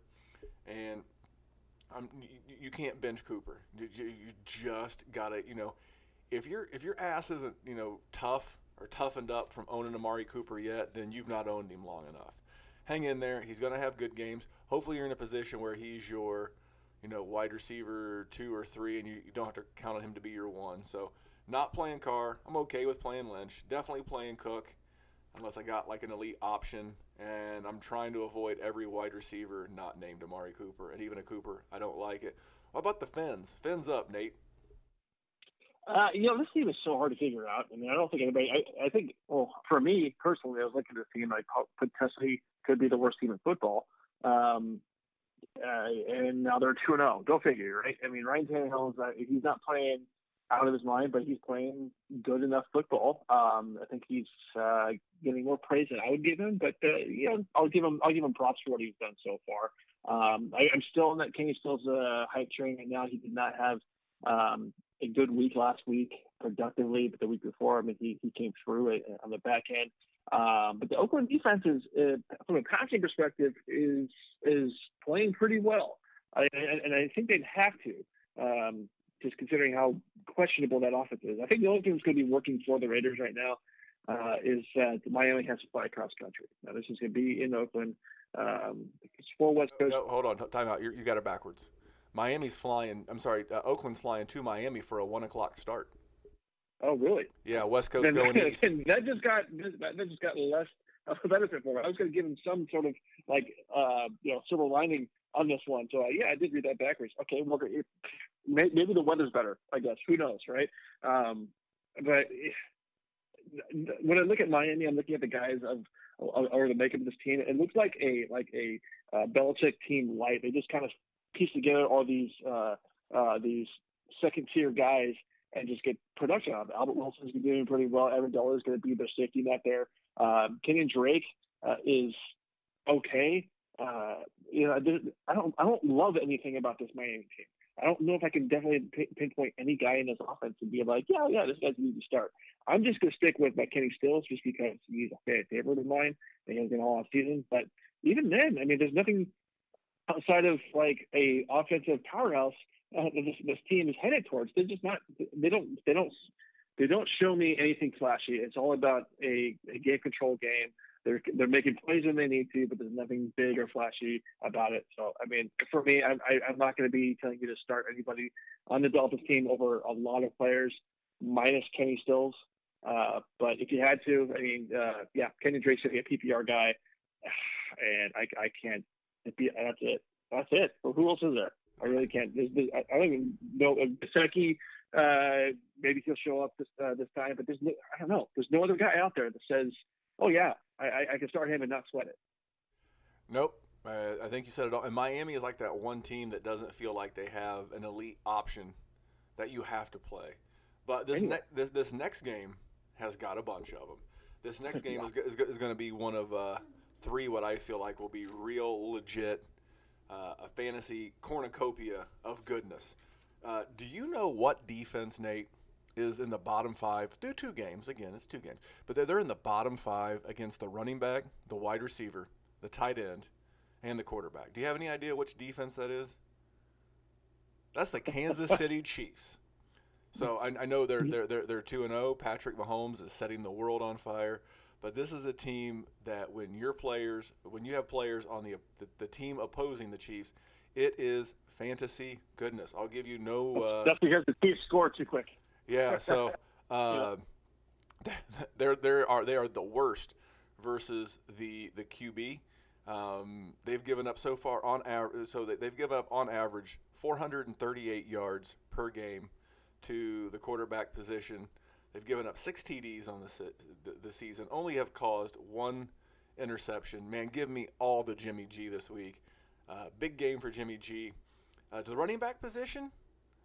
And um, you, can't bench Cooper. You, you just gotta, you know, if your if your ass isn't you know tough or toughened up from owning Amari Cooper yet, then you've not owned him long enough. Hang in there. He's gonna have good games. Hopefully, you're in a position where he's your, you know, wide receiver two or three, and you, you don't have to count on him to be your one. So, not playing Carr. I'm okay with playing Lynch. Definitely playing Cook, unless I got like an elite option and I'm trying to avoid every wide receiver not named Amari Cooper, and even a Cooper. I don't like it. What about the fins? Fins up, Nate. Uh, you know, this team is so hard to figure out. I mean, I don't think anybody. I, I think, well, for me personally, I was looking at this team like potentially could be the worst team in football. Um, uh, and now they're two and zero. Oh. Go figure, right? I mean, Ryan Tannehill is uh, he's not playing out of his mind, but he's playing good enough football. Um, I think he's uh, getting more praise than I would give him, but uh, I'll give him I'll give him props for what he's done so far. Um, I, am still in that Kenny Stills uh, hype train right now. He did not have um, a good week last week productively, but the week before, I mean, he, he came through it on the back end. Um, but the Oakland defense is, uh, from a passing perspective, is is playing pretty well, I, and, and I think they'd have to. Um, just considering how questionable that offense is. I think the only thing that's going to be working for the Raiders right now uh, is that Miami has to fly cross country. Now, this is going to be in Oakland. Um, it's for West Coast. No, hold on, time out. you you got it backwards. Miami's flying. I'm sorry, uh, Oakland's flying to Miami for a one o'clock start. Oh, really? Yeah, West Coast then, going <laughs> east. that just got that just got less of a benefit for me. I was going to give him some sort of like uh, you know silver lining on this one. So uh, yeah, I did read that backwards. Okay, well, maybe the weather's better. I guess who knows, right? Um, but when I look at Miami, I'm looking at the guys of or the makeup of this team. It looks like a like a uh, Belichick team light. They just kind of piece together all these uh, uh, these second tier guys and just get production out of it. Albert Wilson's been doing pretty well. Amendola is going to be their safety net there. Um, Kenyan Drake uh, is okay. Uh, you know, I don't I don't love anything about this Miami team. I don't know if I can definitely pinpoint any guy in this offense and be like, yeah, yeah, this guy's need to start. I'm just going to stick with my Kenny Stills just because he's a fan favorite of mine and he's been all off season. But even then, I mean, there's nothing outside of like a offensive powerhouse uh, that this, this team is headed towards. They're just not. They don't. They don't. They don't show me anything flashy. It's all about a, a game control game they're they're making plays when they need to, but there's nothing big or flashy about it. So I mean, for me, I'm I, am i am not going to be telling you to start anybody on the Dolphins team over a lot of players, minus Kenny Stills. Uh, but if you had to, I mean, uh, yeah, Kenny Drake's going to be a PPR guy, <sighs> and I I can't. Be, that's it. That's it. Well, who else is there? I really can't. There's, there's, I don't even know. Gesicki, uh, maybe he'll show up this uh, this time, but there's no, I don't know. There's no other guy out there that says, "Oh yeah, I, I can start him and not sweat it. Nope. Uh, I think you said it all. And Miami is like that one team that doesn't feel like they have an elite option that you have to play. But this anyway. ne- this this next game has got a bunch of them. This next <laughs> game yeah. is, is, is going to be one of uh, three what I feel like will be real legit uh, a fantasy cornucopia of goodness. Uh, do you know what defense, Nate, is in the bottom five through two games. Again, it's two games, but they're, they're in the bottom five against the running back, the wide receiver, the tight end, and the quarterback. Do you have any idea which defense that is? That's the Kansas City <laughs> Chiefs. So I, I know they're they're they're they're two and zero. Patrick Mahomes is setting the world on fire. But this is a team that when your players, when you have players on the, the, the team opposing the Chiefs, it is fantasy goodness. I'll give you no. Uh, That's because the Chiefs score too quick. Yeah, so <laughs> uh, <laughs> they're they are they are the worst versus the the QB. Um, they've given up so far on average, so they've given up on average 438 yards per game to the quarterback position. They've given up six TDs on the, the, the season, only have caused one interception. Man, give me all the Jimmy G this week. Uh, big game for Jimmy G. Uh, to the running back position,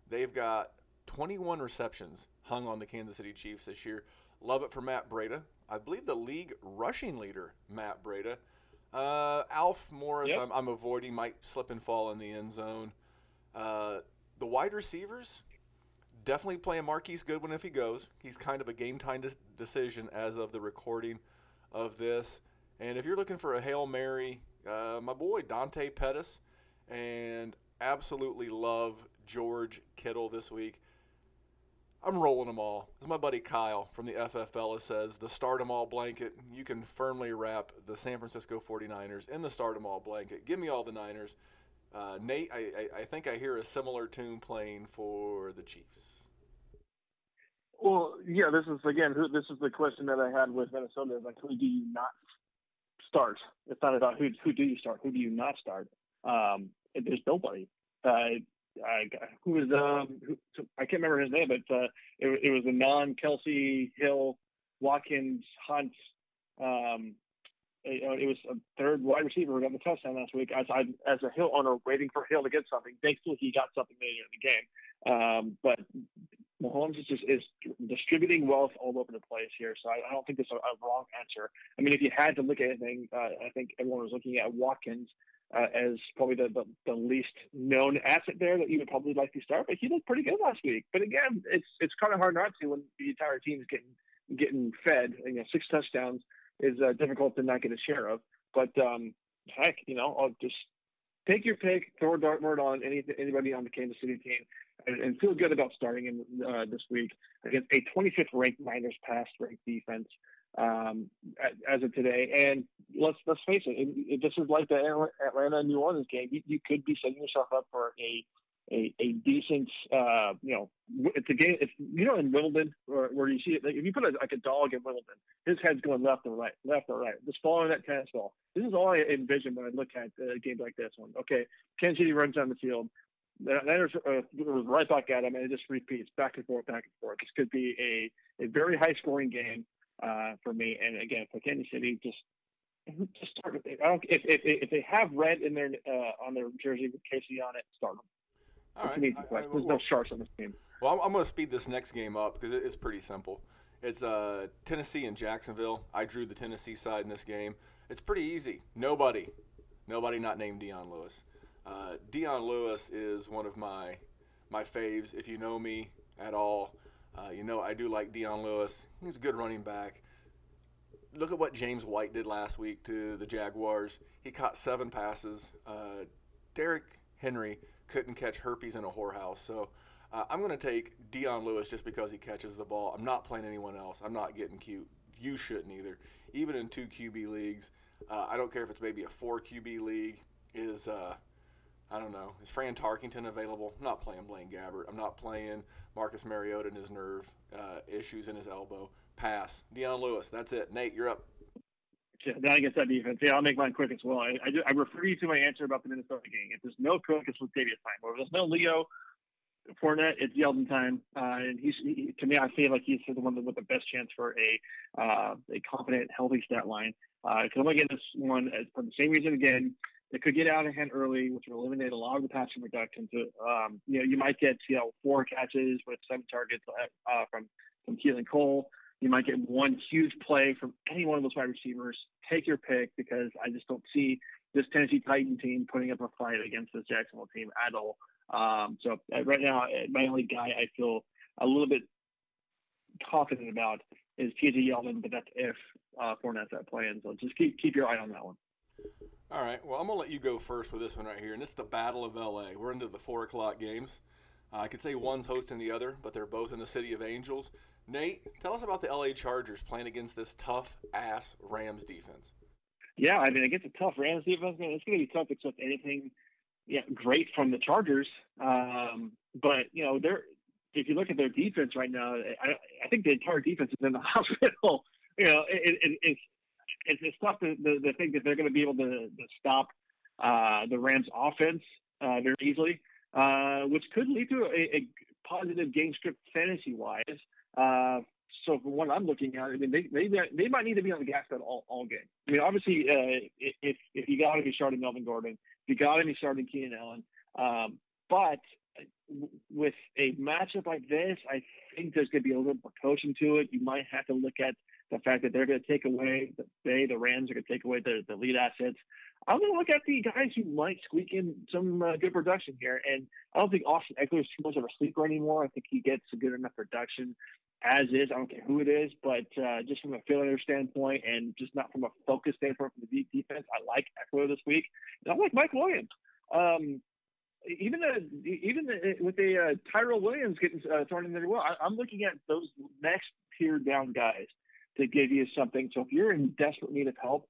they've got 21 receptions hung on the Kansas City Chiefs this year. Love it for Matt Breida. I believe the league rushing leader, Matt Breida. Uh, Alf Morris, yep. I'm, I'm, avoiding, might slip and fall in the end zone. Uh, the wide receivers, definitely playing Marquise Goodwin if he goes. He's kind of a game time de- decision as of the recording of this. And if you're looking for a Hail Mary, uh, my boy Dante Pettis, and absolutely love George Kittle this week. I'm rolling them all. As my buddy Kyle from the FFL says, the start them all blanket, you can firmly wrap the San Francisco 49ers in the start them all blanket. Give me all the Niners. Uh, Nate, I, I, I, think I hear a similar tune playing for the Chiefs. Well, yeah, this is again, this is the question that I had with Minnesota: like, who do you not start? It's not about who who do you start, who do you not start. Um, there's nobody. Uh, Who was um, who, I can't remember his name, but uh, it, it was a non Kelce Hill Watkins Hunt um, it was a third wide receiver who got the touchdown last week. As I as a Hill owner waiting for Hill to get something, thankfully he got something later in the game. Um, but Mahomes is just is distributing wealth all over the place here, so I, I don't think there's a, a, wrong answer. I mean, if you had to look at anything, uh, I think everyone was looking at Watkins uh, as probably the, the, the least known asset there that you would probably like to start. But he looked pretty good last week. But again, it's it's kind of hard not to when the entire team is getting getting fed. You know, six touchdowns is uh, difficult to not get a share of. But um, heck, you know, I'll just take your pick, throw dartboard on any, anybody on the Kansas City team, and, and feel good about starting in uh, this week against a 25th ranked Niners pass ranked defense um, as of today. And let's let's face it, this is like the Atlanta New Orleans game. You, you could be setting yourself up for a a, a decent, uh, you know, it's a game. It's you know in Wimbledon where, where you see it. Like if you put a, like a dog in Wimbledon, his head's going left or right, left or right, just following that tennis ball. This is all I envision when I look at a game like this one. Okay, Kansas City runs down the field. Niners uh, right back at him, and it just repeats back and forth, back and forth. This could be a, a very high scoring game uh, for me. And again, for Kansas City, just just start with it. I don't if if, if they have red in their uh, on their jersey with KC on it, start them. All right. I, I, There's well, no sharks on this team. Well, I'm, I'm going to speed this next game up because it's pretty simple. It's uh, Tennessee and Jacksonville. I drew the Tennessee side in this game. It's pretty easy. Nobody, nobody not named Dion Lewis. Uh, Dion Lewis is one of my my faves. If you know me at all, uh, you know I do like Dion Lewis. He's a good running back. Look at what James White did last week to the Jaguars. He caught seven passes. Uh, Derrick Henry couldn't catch herpes in a whorehouse. So uh, I'm going to take Dion Lewis just because he catches the ball. I'm not playing anyone else. I'm not getting cute. You shouldn't either. Even in two QB leagues, uh, I don't care if it's maybe a four QB league. Is uh, I don't know. Is Fran Tarkenton available? I'm not playing Blaine Gabbert. I'm not playing Marcus Mariota and his nerve uh, issues in his elbow. Pass. Dion Lewis. That's it. Nate, you're up. Now against that defense. Yeah, I'll make mine quick as well. I, I, I, refer you to my answer about the Minnesota game. If there's no Cook, it's Latavius time. Or if there's no Leo Fournette, it's Yeldon time. Uh, and he's he, to me, I feel like he's the one with the best chance for a uh, a confident, healthy stat line. Because uh, I'm going to get this one for the same reason again. It could get out of hand early, which would eliminate a lot of the passing reduction. To um, you know, you might get you know four catches with seven targets uh, from from Keelan Cole. You might get one huge play from any one of those wide receivers. Take your pick because I just don't see this Tennessee Titan team putting up a fight against this Jacksonville team at all. Um, so uh, right now, uh, my only guy I feel a little bit confident about is T.J. Yeldon, but that's if uh, Fournette's not playing. So just keep keep your eye on that one. All right. Well, I'm gonna let you go first with this one right here, and is the Battle of L.A. We're into the four o'clock games. Uh, I could say one's hosting the other, but they're both in the city of Angels. Nate, tell us about the LA Chargers playing against this tough ass Rams defense. Yeah, I mean, against a tough Rams defense, man, it's to be tough Except anything yeah, great from the Chargers. Um, but, you know, they're, if you look at their defense right now, I, I think the entire defense is in the <laughs> hospital. you know, it, it, it's, it's, it's tough to, to, to think that they're going to be able to, to stop uh, the Rams offense uh, very easily, uh, which could lead to a, a positive game script fantasy wise. Uh, so from what I'm looking at, I mean, they, they they might need to be on the gas pedal all, all game. I mean, obviously, uh, if if you got to be starting Melvin Gordon, you got to be starting Keenan Allen. Um, but with a matchup like this, I think there's going to be a little more coaching to it. You might have to look at the fact that they're going to take away the they the Rams are going to take away the, the lead assets. I'm going to look at the guys who might squeak in some uh, good production here, and I don't think Austin Ekeler is too much of a sleeper anymore. I think he gets a good enough production as is. I don't care who it is, but uh, just from a failure standpoint and just not from a focus standpoint from the defense, I like Ekeler this week. And I like Mike Williams. Um, even the, even with the uh, Tyrell Williams getting uh, thrown in there, well, I, I'm looking at those next tier down guys to give you something. So if you're in desperate need of help,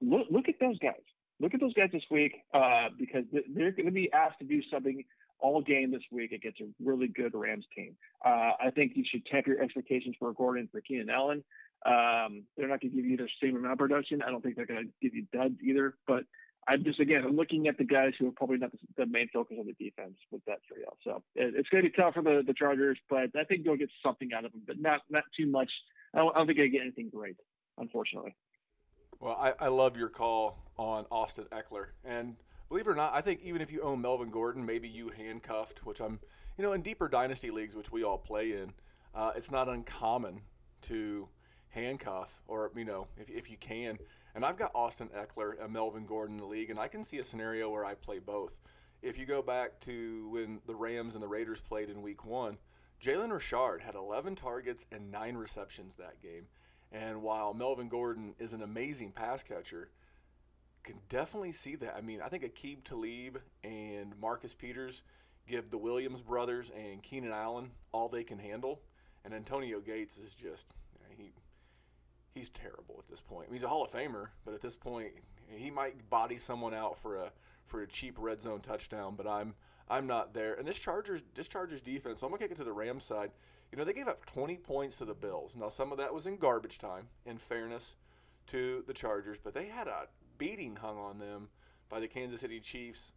look look at those guys. Look at those guys this week uh, because they're going to be asked to do something all game this week against a really good Rams team. Uh, I think you should temper your expectations for Gordon for Keenan Allen. Um, they're not going to give you the same amount of production. I don't think they're going to give you duds either. But I'm just again I'm looking at the guys who are probably not the, the main focus of the defense with that trio. So it, it's going to be tough for the, the Chargers, but I think they'll get something out of them, but not not too much. I don't, I don't think I get anything great, unfortunately. Well, I, I love your call on Austin Ekeler. and believe it or not, I think even if you own Melvin Gordon, maybe you handcuffed, which I'm, you know, in deeper dynasty leagues, which we all play in, uh, it's not uncommon to handcuff or, you know, if, if you can. And I've got Austin Ekeler and Melvin Gordon in the league, and I can see a scenario where I play both. If you go back to when the Rams and the Raiders played in week one, Jalen Richard had 11 targets and nine receptions that game. And while Melvin Gordon is an amazing pass catcher, can definitely see that. I mean, I think Aqib Talib and Marcus Peters give the Williams brothers and Keenan Allen all they can handle, and Antonio Gates is just he he's terrible at this point. I mean, he's a Hall of Famer, but at this point, he might body someone out for a for a cheap red zone touchdown. But I'm I'm not there. And this Chargers this Chargers defense. So I'm gonna kick it to the Rams side. You know, they gave up 20 points to the Bills. Now some of that was in garbage time. In fairness to the Chargers, but they had a beating hung on them by the Kansas City Chiefs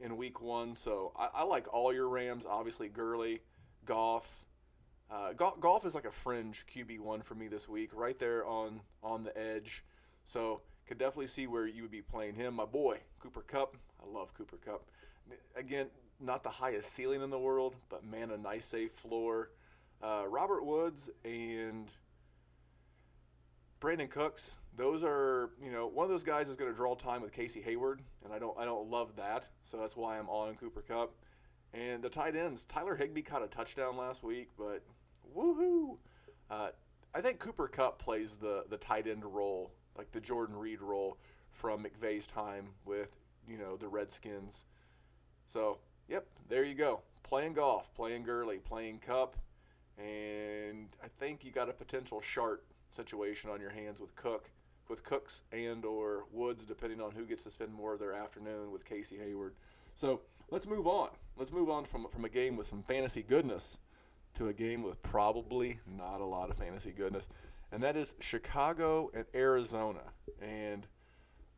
in Week One. So I, I like all your Rams. Obviously, Gurley, Goff. Uh, Goff is like a fringe QB one for me this week, right there on on the edge. So could definitely see where you would be playing him. My boy Cooper Kupp, I love Cooper Kupp. Again, not the highest ceiling in the world, but man, a nice safe floor. Uh, Robert Woods and Brandin Cooks those are you know one of those guys is going to draw time with Casey Hayward, and I don't I don't love that, so that's why I'm on Cooper Kupp. And the tight ends, Tyler Higbee caught a touchdown last week, but woohoo! Uh, I think Cooper Kupp plays the the tight end role, like the Jordan Reed role from McVay's time with you know the Redskins. So yep, there you go. Playing Goff, playing Gurley, playing Kupp, and I think you got a potential Shart situation on your hands with Cook with Cooks and or Woods, depending on who gets to spend more of their afternoon with Casey Hayward. So let's move on. Let's move on from from a game with some fantasy goodness to a game with probably not a lot of fantasy goodness, and that is Chicago and Arizona. And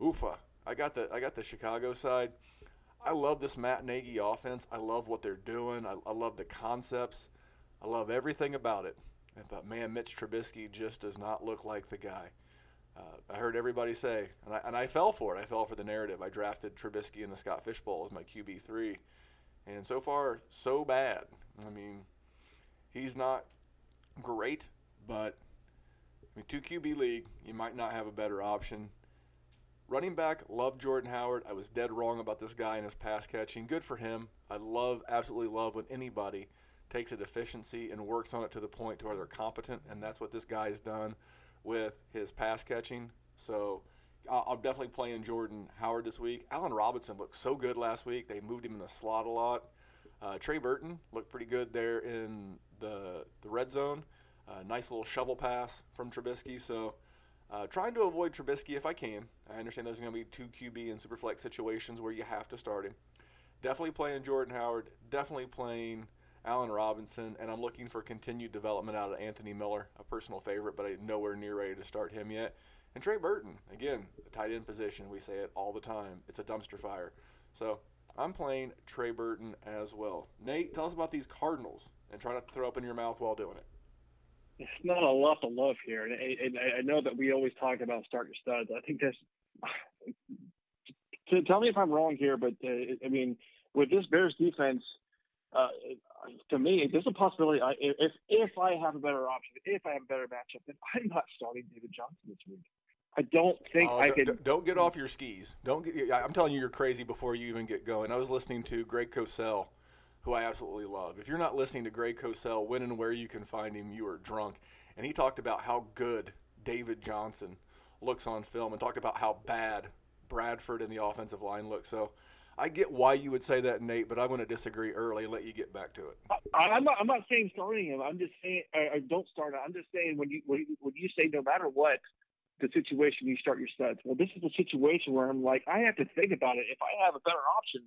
oofa, I got the I got the Chicago side. I love this Matt Nagy offense. I love what they're doing. I, I love the concepts. I love everything about it. But man, Mitch Trubisky just does not look like the guy. Uh, I heard everybody say, and I, and I fell for it. I fell for the narrative. I drafted Trubisky in the Scott Fish Bowl as my QB three, and so far so bad. I mean, he's not great, but I mean, two QB league, you might not have a better option. Running back, love Jordan Howard. I was dead wrong about this guy and his pass catching. Good for him. I love, absolutely love when anybody takes a deficiency and works on it to the point to where they're competent, and that's what this guy has done with his pass catching. So I'm definitely playing Jordan Howard this week. Allen Robinson looked so good last week. They moved him in the slot a lot. Uh, Trey Burton looked pretty good there in the the red zone. Uh, nice little shovel pass from Trubisky. So uh, trying to avoid Trubisky if I can. I understand there's going to be two QB and superflex situations where you have to start him. Definitely playing Jordan Howard. Definitely playing Allen Robinson, and I'm looking for continued development out of Anthony Miller, a personal favorite, but I'm nowhere near ready to start him yet. And Trey Burton, again, the tight end position, we say it all the time. It's a dumpster fire. So I'm playing Trey Burton as well. Nate, tell us about these Cardinals and try not to throw up in your mouth while doing it. It's not a lot to love here, and, and I know that we always talk about start your studs. I think that's. To <sighs> tell me if I'm wrong here, but uh, I mean, with this Bears defense, uh, to me, there's a possibility. I, if if I have a better option, if I have a better matchup, then I'm not starting David Johnson this week. I don't think oh, I could. Don't get off your skis. Don't get. I'm telling you, you're crazy before you even get going. I was listening to Greg Cosell, who I absolutely love. If you're not listening to Greg Cosell, when and where you can find him, you are drunk. And he talked about how good David Johnson looks on film, and talked about how bad Bradford and the offensive line looks. So I get why you would say that, Nate, but I'm going to disagree early and let you get back to it. I, am not. I'm not saying starting him. I'm just saying I, I don't start. him. I'm just saying when you when you, when you say no matter what the situation, you start your studs. Well, this is a situation where I'm like I have to think about it. If I have a better option,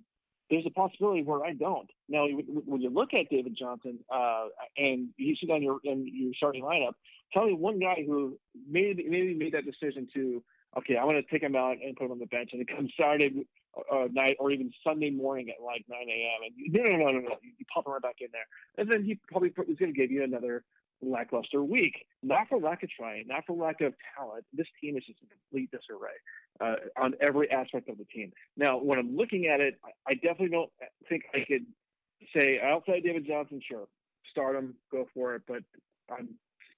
there's a possibility where I don't. Now, when you look at David Johnson uh, and you sit on your in your starting lineup, tell me one guy who maybe maybe made that decision to okay, I want to take him out and put him on the bench, and it comes Saturday uh, night or even Sunday morning at like 9 a.m. And you, no, no, no, no, no, you pop him right back in there, and then he probably is going to give you another lackluster week. Not for lack of trying, not for lack of talent. This team is just in complete disarray uh, on every aspect of the team. Now, when I'm looking at it, I definitely don't think I could say outside David Johnson, sure, start him, go for it. But I'm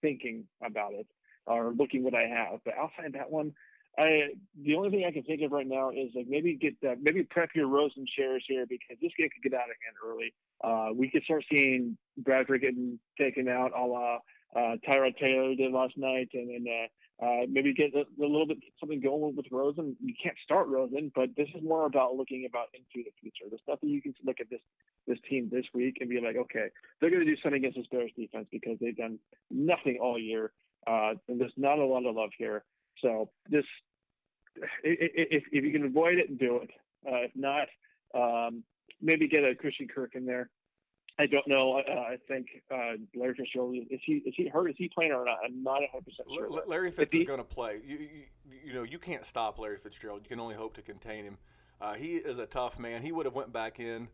thinking about it or looking what I have. But outside that one, I the only thing I can think of right now is like maybe get uh, maybe prep your Rosen chairs here because this game could get out of hand early. Uh, we could start seeing Bradford getting taken out, a la uh, Tyrod Taylor did last night, and then uh, uh, maybe get a, a, little bit something going with Rosen. You can't start Rosen, but this is more about looking about into the future. There's nothing you can look at this this team this week and be like, okay, they're going to do something against this Bears defense because they've done nothing all year. Uh, and there's not a lot of love here. So this, if, if you can avoid it, and do it. Uh, if not, um, maybe get a Christian Kirk in there. I don't know. Uh, I think uh, Larry Fitzgerald is he is he hurt? Is he playing or not? I'm not 100 percent sure. Larry Fitz is going to play. You, you, you know you can't stop Larry Fitzgerald. You can only hope to contain him. Uh, he is a tough man. He would have went back in,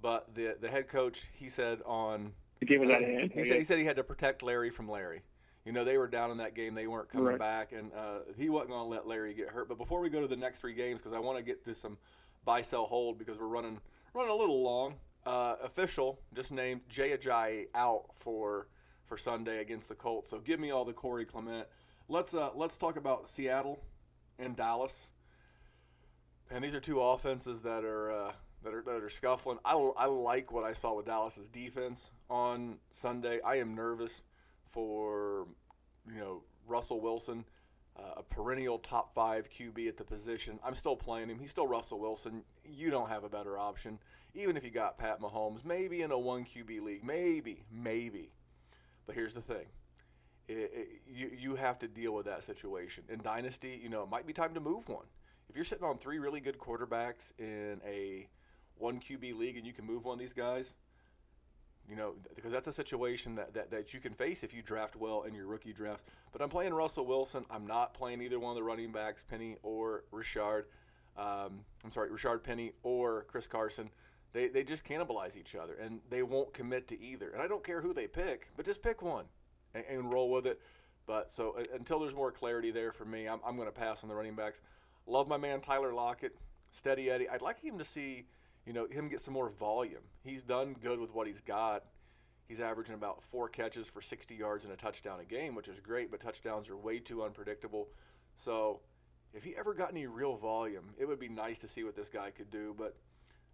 but the the head coach he said on the game was out of hand. He said he said he had to protect Larry from Larry you know, they were down in that game. They weren't coming right. back, and uh, he wasn't going to let Larry get hurt. But before we go to the next three games, because I want to get to some buy, sell, hold, because we're running running a little long. Uh, official just named Jay Ajayi out for for Sunday against the Colts. So give me all the Corey Clement. Let's uh, let's talk about Seattle and Dallas. And these are two offenses that are uh, that are that are scuffling. I, I like what I saw with Dallas's defense on Sunday. I am nervous for you know Russell Wilson, uh, a perennial top five QB at the position. I'm still playing him. He's still Russell Wilson. You don't have a better option. Even if you got Pat Mahomes, maybe in a one QB league, maybe, maybe. But here's the thing. It, it, you, you have to deal with that situation. In Dynasty, you know, it might be time to move one. If you're sitting on three really good quarterbacks in a one QB league and you can move one of these guys, you know, because that's a situation that, that, that you can face if you draft well in your rookie draft. But I'm playing Russell Wilson. I'm not playing either one of the running backs, Penny or Richard. Um, I'm sorry, Rashaad Penny or Chris Carson. They, they just cannibalize each other, and they won't commit to either. And I don't care who they pick, but just pick one and, and roll with it. But so uh, until there's more clarity there for me, I'm, I'm going to pass on the running backs. Love my man Tyler Lockett, steady Eddie. I'd like him to see – you know, him get some more volume. He's done good with what he's got. He's averaging about four catches for 60 yards and a touchdown a game, which is great, but touchdowns are way too unpredictable. So if he ever got any real volume, it would be nice to see what this guy could do. But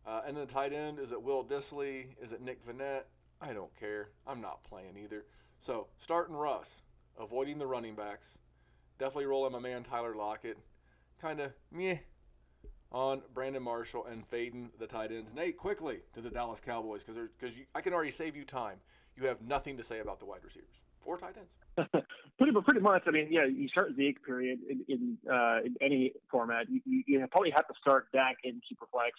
uh, and then the tight end is it Will Dissly? Is it Nick Vannett? I don't care. I'm not playing either. So starting Russ, avoiding the running backs, definitely rolling my man Tyler Lockett, kind of meh on Brandon Marshall and fading the tight ends. Nate, quickly to the Dallas Cowboys because because I can already save you time. You have nothing to say about the wide receivers. Four tight ends. <laughs> pretty, pretty much. I mean, yeah, you start Zeke period in in, uh, in any format. You, you, you, probably have to start Dak in Superflex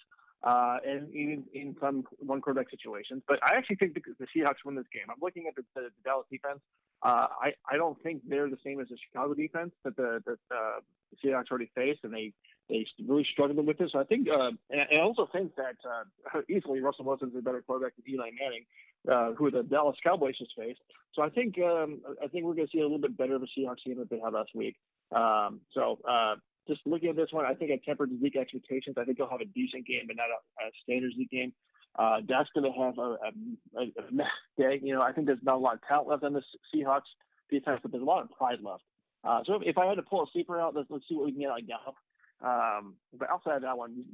uh, and even in some one quarterback situations. But I actually think the, the Seahawks win this game. I'm looking at the, the, the Dallas defense. Uh, I I don't think they're the same as the Chicago defense that the that uh, the Seahawks already faced, and they they really struggled with this. So I think, uh, and I also think that uh, <laughs> easily Russell Wilson's a better quarterback than Eli Manning, uh, who the Dallas Cowboys just faced. So I think um, I think we're going to see a little bit better of a Seahawks team than they had last week. Um, so uh, just looking at this one, I think I tempered Zeke expectations. I think he'll have a decent game, but not a, a standard Zeke game. Uh, Dak's going to have a, a, a, day. You know, I think there's not a lot of talent left on the Seahawks defense, but there's a lot of pride left. Uh, so if, if, I had to pull a sleeper out, let's, let's see what we can get on Gallup. Um, but outside of that one,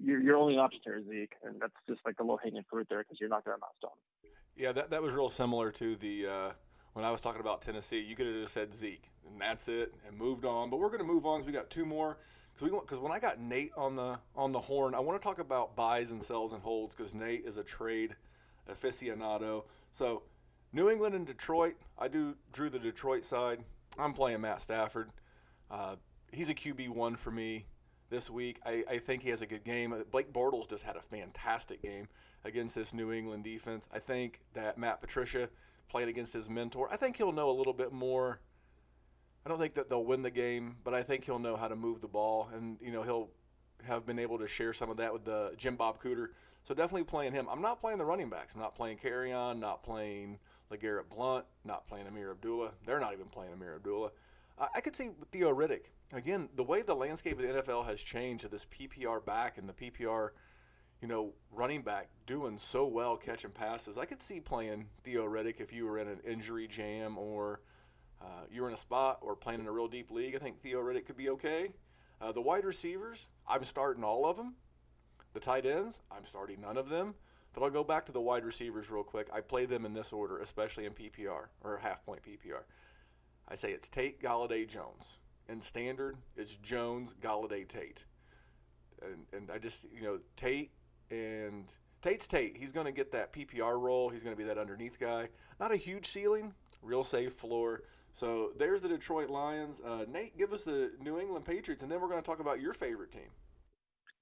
your, your only option here is Zeke, and that's just like the low hanging fruit there because you're not going to mouse down. Yeah, that, that was real similar to the uh, when I was talking about Tennessee. You could have just said Zeke, and that's it, and moved on. But we're going to move on because we got two more. Because when I got Nate on the on the horn, I want to talk about buys and sells and holds because Nate is a trade aficionado. So New England and Detroit, I do drew the Detroit side. I'm playing Matt Stafford. Uh, he's a QB one for me this week. I, I think he has a good game. Blake Bortles just had a fantastic game against this New England defense. I think that Matt Patricia played against his mentor. I think he'll know a little bit more. I don't think that they'll win the game, but I think he'll know how to move the ball, and you know he'll have been able to share some of that with the Jim Bob Cooter. So definitely playing him. I'm not playing the running backs. I'm not playing Kerryon, not playing LeGarrette Blunt, not playing Ameer Abdullah. They're not even playing Ameer Abdullah. I could see Theo Riddick. Again, the way the landscape of the NFL has changed to this PPR back and the PPR, you know, running back doing so well catching passes. I could see playing Theo Riddick if you were in an injury jam or uh, you were in a spot or playing in a real deep league. I think Theo Riddick could be okay. Uh, the wide receivers, I'm starting all of them. The tight ends, I'm starting none of them. But I'll go back to the wide receivers real quick. I play them in this order, especially in PPR or half point PPR. I say it's Tate, Golladay, Jones. And standard is Jones, Golladay, Tate. And, and I just, you know, Tate and Tate's Tate. He's going to get that PPR role. He's going to be that underneath guy. Not a huge ceiling, real safe floor. So there's the Detroit Lions. Uh, Nate, give us the New England Patriots, and then we're going to talk about your favorite team.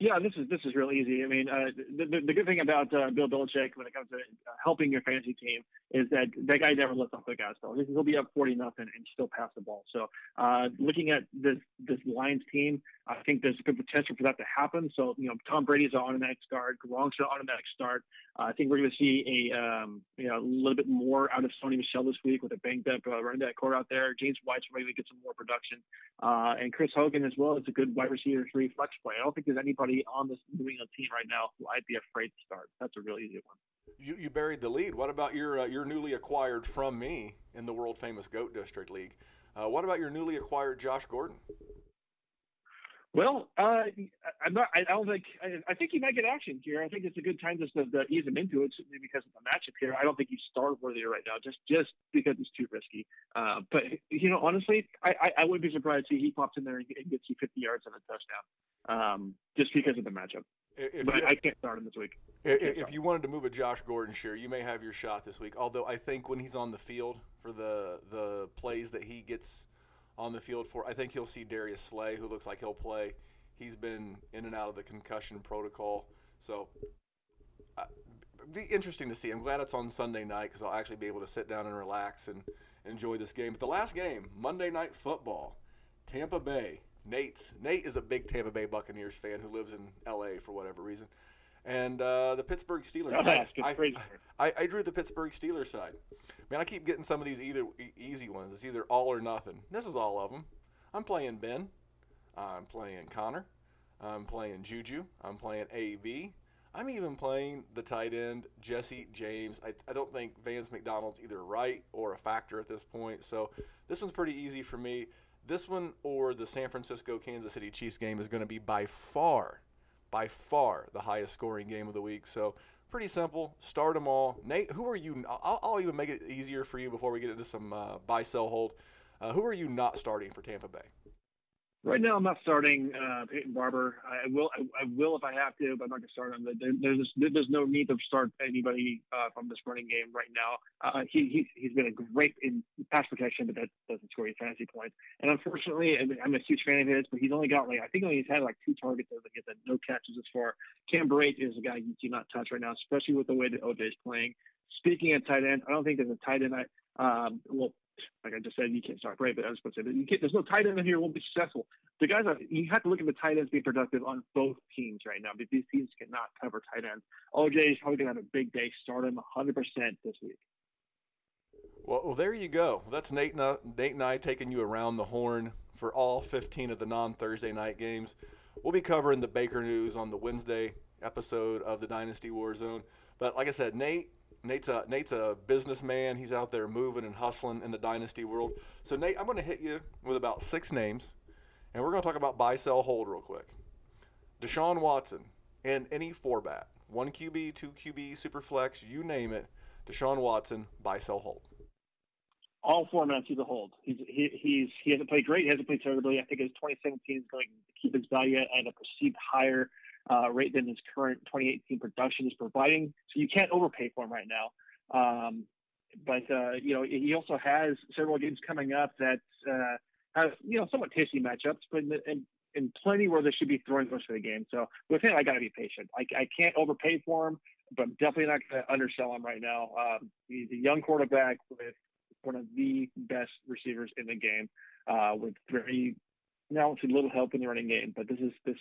Yeah, this is this is real easy. I mean, uh, the, the, the good thing about uh, Bill Belichick when it comes to uh, helping your fantasy team is that that guy never lets off the gas pedal. He'll be up forty nothing and still pass the ball. So, uh, looking at this this Lions team, I think there's a good potential for that to happen. So, you know, Tom Brady's an automatic start. Gronk's an automatic start. Uh, I think we're going to see a um, you know a little bit more out of Sony Michel this week with a banged up uh, running back core out there. James White's maybe get some more production, uh, and Chris Hogan as well is a good wide receiver three flex play. I don't think there's anybody on this New England team right now who I'd be afraid to start. That's a really easy one. You, you buried the lead. What about your uh, your newly acquired from me in the world famous Goat District League? Uh, what about your newly acquired Josh Gordon? Well, uh, I'm not. I don't think. I, I, think he might get action here. I think it's a good time just to, to ease him into it simply because of the matchup here. I don't think he's star worthy right now, just just because it's too risky. Uh, but you know, honestly, I, I, I wouldn't be surprised if he pops in there and gets you 50 yards and a touchdown, um, just because of the matchup. If but you, I can't start him this week. If, if you wanted to move a Josh Gordon share, you may have your shot this week. Although I think when he's on the field for the the plays that he gets on the field for. I think he'll see Darius Slay, who looks like he'll play. He's been in and out of the concussion protocol, so uh, be interesting to see. I'm glad it's on Sunday night because I'll actually be able to sit down and relax and enjoy this game. But the last game, Monday Night Football, Tampa Bay. Nate's Nate is a big Tampa Bay Buccaneers fan who lives in L.A. for whatever reason and uh, the Pittsburgh Steelers. Oh, I, I, I, I, drew the Pittsburgh Steelers side. Man, I keep getting some of these either easy ones. It's either all or nothing. This is all of them. I'm playing Ben. I'm playing Connor. I'm playing Juju. I'm playing AB. I'm even playing the tight end Jesse James. I, I don't think Vance McDonald's either right or a factor at this point. So this one's pretty easy for me. This one or the San Francisco Kansas City Chiefs game is going to be by far by far the highest scoring game of the week. So Pretty simple. Start them all. Nate, who are you? I'll, I'll even make it easier for you before we get into some uh, buy, sell, hold. Uh, who are you not starting for Tampa Bay? Right now, I'm not starting uh, Peyton Barber. I will, I, will if I have to, but I'm not going to start him. There, there's, there's no need to start anybody uh, from this running game right now. Uh, he, he, he's been a great in pass protection, but that doesn't score any fantasy points. And unfortunately, I'm a huge fan of his, but he's only got like I think he's had like two targets that he has no catches as far. Cam Brate is a guy you do not touch right now, especially with the way that OJ is playing. Speaking of tight end, I don't think there's a tight end. I um, well, like I just said, you can't start great, but I was supposed to say you can't, there's no tight end in here won't be successful. The guys, are, you have to look at the tight ends being productive on both teams right now, because these teams cannot cover tight ends. OJ is probably going to have a big day. Start him 100% this week. Well, well, there you go. That's Nate and, uh, Nate and I taking you around the horn for all 15 of the non Thursday night games. We'll be covering the Baker news on the Wednesday episode of the Dynasty War Zone. But like I said, Nate Nate's a Nate's a businessman. He's out there moving and hustling in the dynasty world. So Nate, I'm going to hit you with about six names, and we're going to talk about buy, sell, hold real quick. Deshaun Watson and any four bat, one QB, two QB, super flex, you name it. Deshaun Watson, buy, sell, hold. All formats he's a hold. He's he, he's he hasn't played great. He hasn't played terribly. I think his 2017 is going to keep his value at a perceived higher uh, rate than his current 2018 production is providing. So you can't overpay for him right now. Um, but uh, you know he also has several games coming up that uh, have you know somewhat tasty matchups, but in, in, in plenty where they should be throwing most of the game. So with him, I got to be patient. I, I can't overpay for him, but I'm definitely not going to undersell him right now. Um, he's a young quarterback with one of the best receivers in the game, uh, with very now it's a little help in the running game, but this is this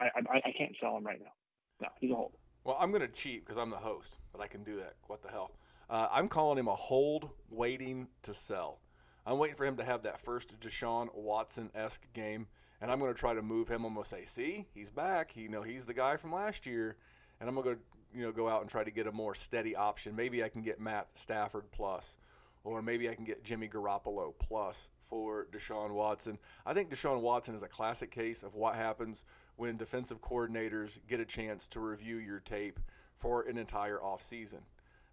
I, I, I can't sell him right now. No, he's a hold. Well, I'm going to cheat because I'm the host, but I can do that. What the hell? Uh, I'm calling him a hold, waiting to sell. I'm waiting for him to have that first Deshaun Watson esque game, and I'm going to try to move him. I'm going to say, "See, he's back. You know, he's the guy from last year," and I'm going to you know, go out and try to get a more steady option. Maybe I can get Matt Stafford plus, or maybe I can get Jimmy Garoppolo plus for Deshaun Watson. I think Deshaun Watson is a classic case of what happens when defensive coordinators get a chance to review your tape for an entire offseason.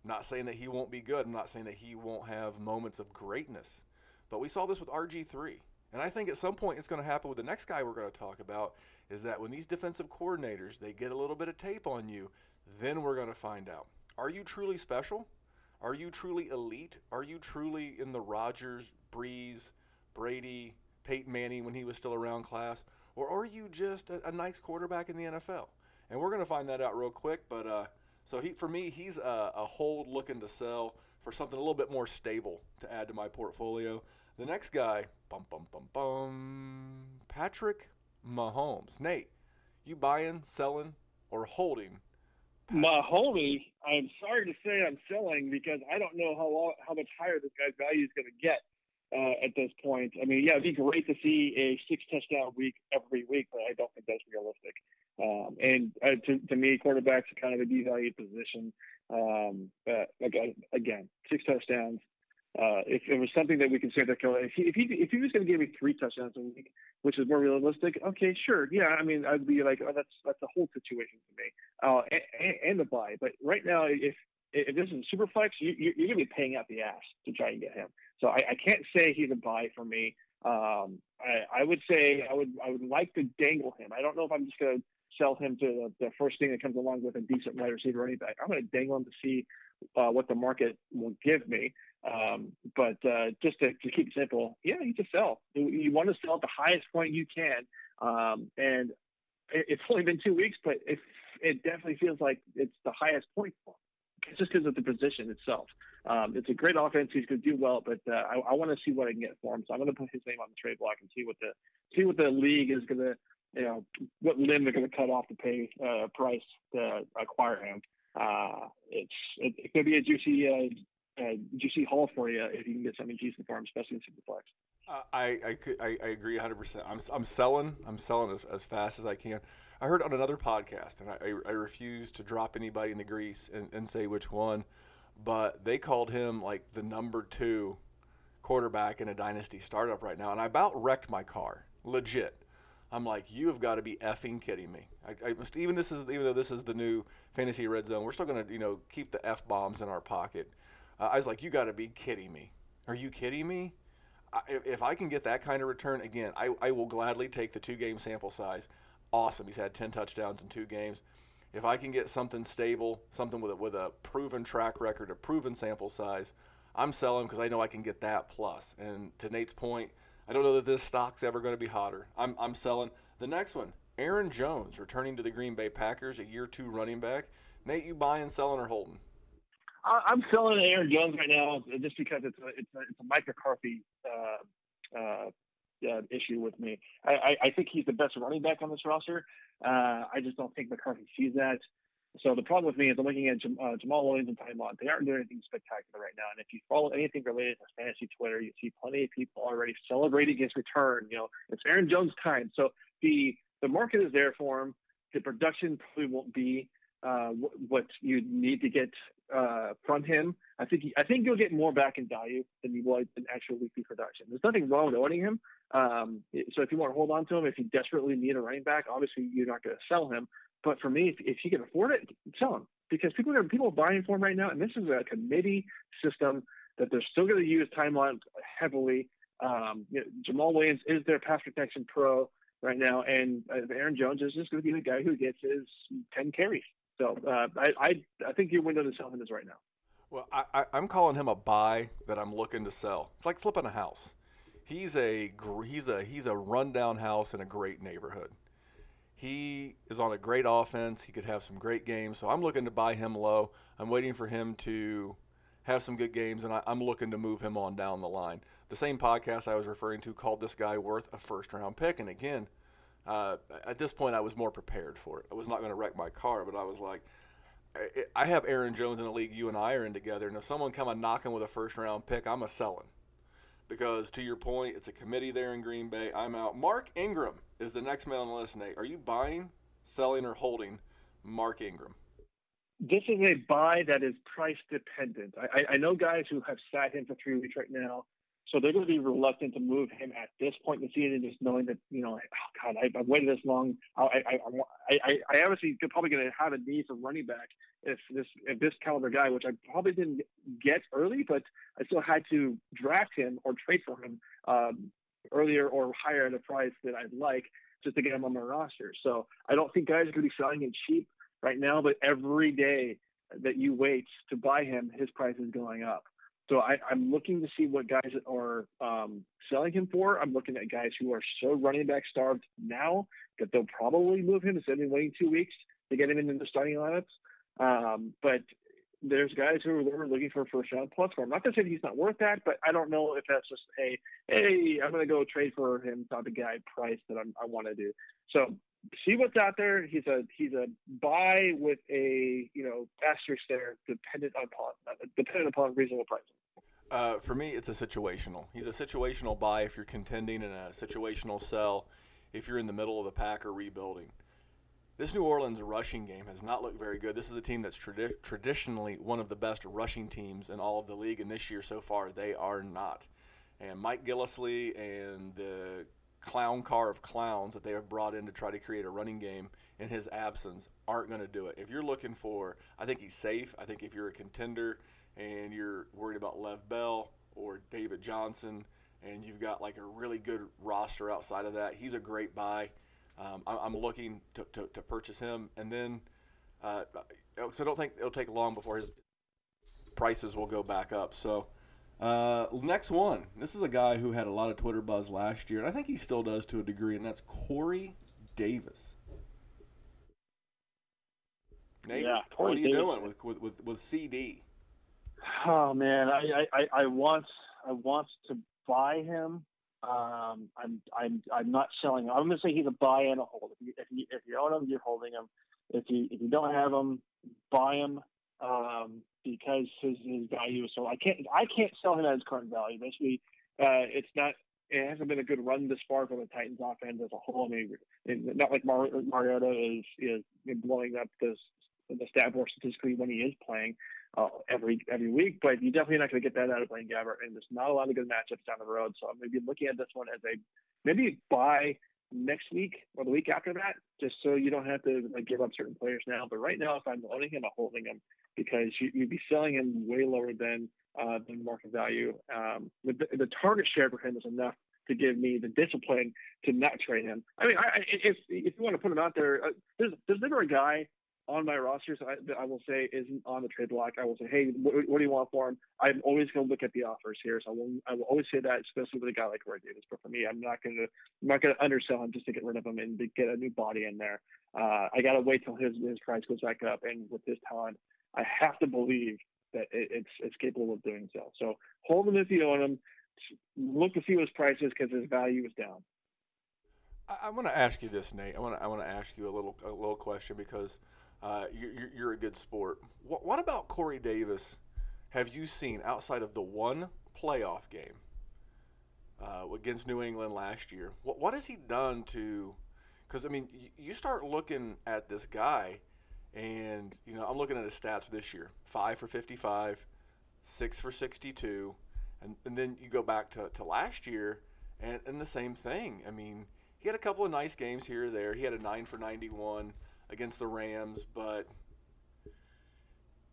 I'm not saying that he won't be good. I'm not saying that he won't have moments of greatness. But we saw this with RG3. And I think at some point it's going to happen with the next guy we're going to talk about is that when these defensive coordinators, they get a little bit of tape on you, then we're going to find out. Are you truly special? Are you truly elite? Are you truly in the Rodgers, Brees, Brady, Peyton Manning when he was still around class? Or are you just a, a nice quarterback in the NFL? And we're going to find that out real quick. But uh, so he, for me, he's a, a hold looking to sell for something a little bit more stable to add to my portfolio. The next guy, bum bum bum bum, Patrick Mahomes. Nate, you buying, selling, or holding? Mahomes, I'm sorry to say I'm selling because I don't know how long, how much higher this guy's value is going to get uh, at this point. I mean, yeah, it'd be great to see a six touchdown week every week, but I don't think that's realistic. Um, and uh, to, to me, quarterback's are kind of a devalued position. Um, but again, six touchdowns. Uh, if it was something that we can say that if he if he if he was going to give me three touchdowns a week, which is more realistic, okay, sure, yeah. I mean, I'd be like, oh, that's that's a whole situation for me, uh, and, and the buy. But right now, if if this is super flex, you, you're going to be paying out the ass to try and get him. So I, I can't say he's a buy for me. Um, I, I would say I would I would like to dangle him. I don't know if I'm just going to sell him to the, the, first thing that comes along with a decent wide receiver running back. I'm going to dangle him to see uh, what the market will give me. Um, but uh, just to, to, keep it simple, yeah, you just sell. You, you, want to sell at the highest point you can. Um, and it, it's only been two weeks, but it, it definitely feels like it's the highest point for him just because of the position itself. Um, it's a great offense. He's going to do well, but uh, I, I want to see what I can get for him. So I'm going to put his name on the trade block and see what the see what the league is going to, you know, what limb they're going to cut off to pay uh, price to acquire him. Uh, it's it, it could be a juicy uh, uh, juicy haul for you if you can get something decent for him, especially in Superflex. Uh, I I, I I agree 100. percent I'm I'm selling. I'm selling as, as fast as I can. I heard on another podcast, and I, I, refuse to drop anybody in the grease and, and say which one, but they called him like the number two quarterback in a dynasty startup right now, and I about wrecked my car, legit. I'm like, you have got to be effing kidding me. I, I must, even this is even though this is the new fantasy red zone, we're still gonna you know keep the f bombs in our pocket. Uh, I was like, you got to be kidding me. Are you kidding me? I, if I can get that kind of return again, I, I will gladly take the two game sample size. Awesome. He's had 10 touchdowns in two games. If I can get something stable, something with a, with a proven track record, a proven sample size, I'm selling because I know I can get that plus. And to Nate's point, I don't know that this stock's ever going to be hotter. I'm, I'm selling. The next one, Aaron Jones returning to the Green Bay Packers, a year two running back. Nate, you buying, selling, or holding? I'm selling Aaron Jones right now just because it's a it's a, it's a Mike McCarthy uh, issue with me. I, I, I, think he's the best running back on this roster. Uh, I just don't think McCarthy sees that. So the problem with me is I'm looking at Jam- uh, Jamaal Williams and Ty. They aren't doing anything spectacular right now. And if you follow anything related to fantasy Twitter, you see plenty of people already celebrating his return. You know, it's Aaron Jones' time. So the the market is there for him. The production probably won't be uh, what you need to get uh, from him. I think he, I think you'll get more back in value than you would in actual weekly production. There's nothing wrong with owning him. Um, so if you want to hold on to him, if you desperately need a running back, obviously you're not going to sell him. But for me, if, if you can afford it, sell him because people are people are buying for him right now, and this is a committee system that they're still going to use Mott heavily. Um, you know, Jamaal Williams is their pass protection pro right now, and uh, Aaron Jones is just going to be the guy who gets his 10 carries. So uh, I, I, I think your window to sell him is right now. Well, I, I'm calling him a buy that I'm looking to sell. It's like flipping a house. He's a he's a he's a rundown house in a great neighborhood. He is on a great offense. He could have some great games. So I'm looking to buy him low. I'm waiting for him to have some good games, and I, am looking to move him on down the line. The same podcast I was referring to called this guy worth a first round pick, and again, uh, at this point, I was more prepared for it. I was not going to wreck my car, but I was like, I have Aaron Jones in a league you and I are in together, and if someone come a knocking with a first round pick, I'm a selling. Because to your point, it's a committee there in Green Bay. I'm out. Mark Ingram is the next man on the list, Nate. Are you buying, selling, or holding Mark Ingram? This is a buy that is price dependent. I, I know guys who have sat him for three weeks right now so they're going to be reluctant to move him at this point in the season, just knowing that you know, oh God, I, have waited this long. I, I, I, I obviously could probably going to have a need for running back if this if this caliber guy, which I probably didn't get early, but I still had to draft him or trade for him um, earlier or higher at a price that I'd like just to get him on my roster. So I don't think guys are going to be selling him cheap right now, but every day that you wait to buy him, his price is going up. So I, am looking to see what guys are um, selling him for. I'm looking at guys who are so running back starved now that they'll probably move him instead of waiting two weeks to get him into the starting lineups. Um, but there's guys who are looking for a first round plus for him. Not to say he's not worth that, but I don't know if that's just a hey, I'm going to go trade for him type of guy price that I'm, I want to do. So see what's out there. He's a he's a buy with a you know asterisk there, dependent upon dependent upon reasonable pricing. Uh, for me, it's a situational. He's a situational buy if you're contending, in a situational sell if you're in the middle of the pack or rebuilding. This New Orleans rushing game has not looked very good. This is a team that's tradi- traditionally one of the best rushing teams in all of the league, and this year so far they are not. And Mike Gillislee and the clown car of clowns that they have brought in to try to create a running game in his absence aren't going to do it. If you're looking for, I think he's safe. I think if you're a contender and you're worried about Lev Bell or David Johnson and you've got like a really good roster outside of that, he's a great buy. Um, I'm looking to, to, to, purchase him. And then, uh, so I don't think it'll take long before his prices will go back up. So, uh, next one. This is a guy who had a lot of Twitter buzz last year, and I think he still does to a degree, and that's Corey Davis. Nate, yeah, Corey what are you Davis. doing with, with, with, with CD? Oh man, I, I, I want I want to buy him. Um, I'm I'm I'm not selling him. I'm gonna say he's a buy and a hold. If you if you, if you own him, you're holding him. If you if you don't have him, buy him. Um, because his his value is so I can't I can't sell him at his current value. Basically, uh, it's not it hasn't been a good run this far for the Titans offense as a whole. I mean, not like Mar- Mariota is is blowing up this the stat board statistically when he is playing uh, every every week, but you're definitely not going to get that out of Blaine Gabbert, and there's not a lot of good matchups down the road. So I'm going to be looking at this one as a maybe buy next week or the week after that, just so you don't have to like give up certain players now. But right now, if I'm owning him, I'm holding him because you, would be selling him way lower than uh, market value. Um, the, the target share for him is enough to give me the discipline to not trade him. I mean, I, if if you want to put him out there, uh, there's there's never a guy on my rosters I, I will say isn't on the trade block. I will say, hey, what, what do you want for him? I'm always going to look at the offers here, so I will I will always say that, especially with a guy like Corey Davis. But for me, I'm not going to I'm not going to undersell him just to get rid of him and to get a new body in there. Uh, I got to wait till his his price goes back up, and with his talent, I have to believe that it, it's it's capable of doing so. So hold him if you own him look to see what his price is because his value is down. I, I want to ask you this, Nate. I want to I want to ask you a little a little question because uh, you're, you're a good sport. What, what about Corey Davis? Have you seen outside of the one playoff game uh, against New England last year? What what has he done to? Because I mean, you, you start looking at this guy, and you know I'm looking at his stats for this year: five for 55, six for 62 and, and then you go back to, to last year and, and the same thing. I mean, he had a couple of nice games here or there. He had a 9 for 91 against the Rams, but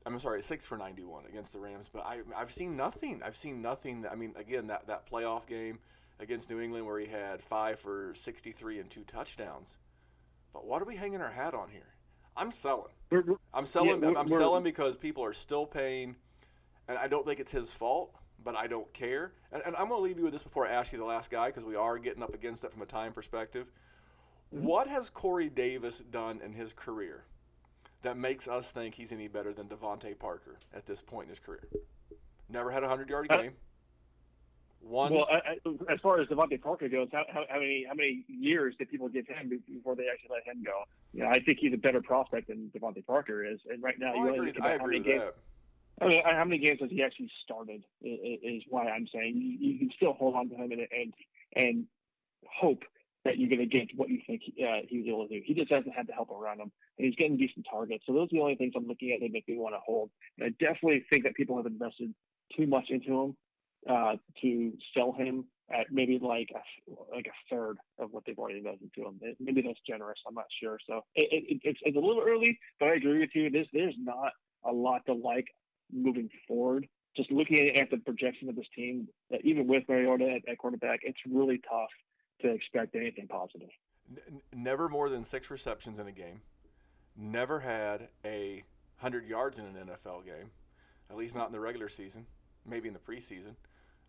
I'm sorry, 6 for 91 against the Rams, but I, I've seen nothing. I've seen nothing. That, I mean, again, that, that playoff game against New England where he had 5 for 63 and two touchdowns. But what are we hanging our hat on here? I'm selling. I'm selling. Yeah, I'm selling because people are still paying, and I don't think it's his fault but I don't care. And, and I'm going to leave you with this before I ask you the last guy because we are getting up against it from a time perspective. Mm-hmm. What has Corey Davis done in his career that makes us think he's any better than DeVante Parker at this point in his career? Never had a hundred yard uh, game. One. Well, I, I, as far as DeVante Parker goes, how, how, how, many how many years did people give him before they actually let him go? You know, I think he's a better prospect than DeVante Parker is, and right now oh, you only think about how many games. That. I mean, how many games has he actually started? Is why I'm saying you, can still hold on to him and and, and hope that you're going to get what you think uh, he was able to do. He just hasn't had the help around him, and he's getting decent targets. So those are the only things I'm looking at that make me want to hold. And I definitely think that people have invested too much into him uh, to sell him at maybe like a, like a third of what they've already invested into him. Maybe that's generous. I'm not sure. So it, it, it's, it's a little early, but I agree with you. There's there's not a lot to like moving forward. Just looking at the projection of this team, even with Mariota at, at quarterback, it's really tough to expect anything positive. never more than six receptions in a game. Never had a hundred yards in an NFL game, at least not in the regular season. Maybe in the preseason.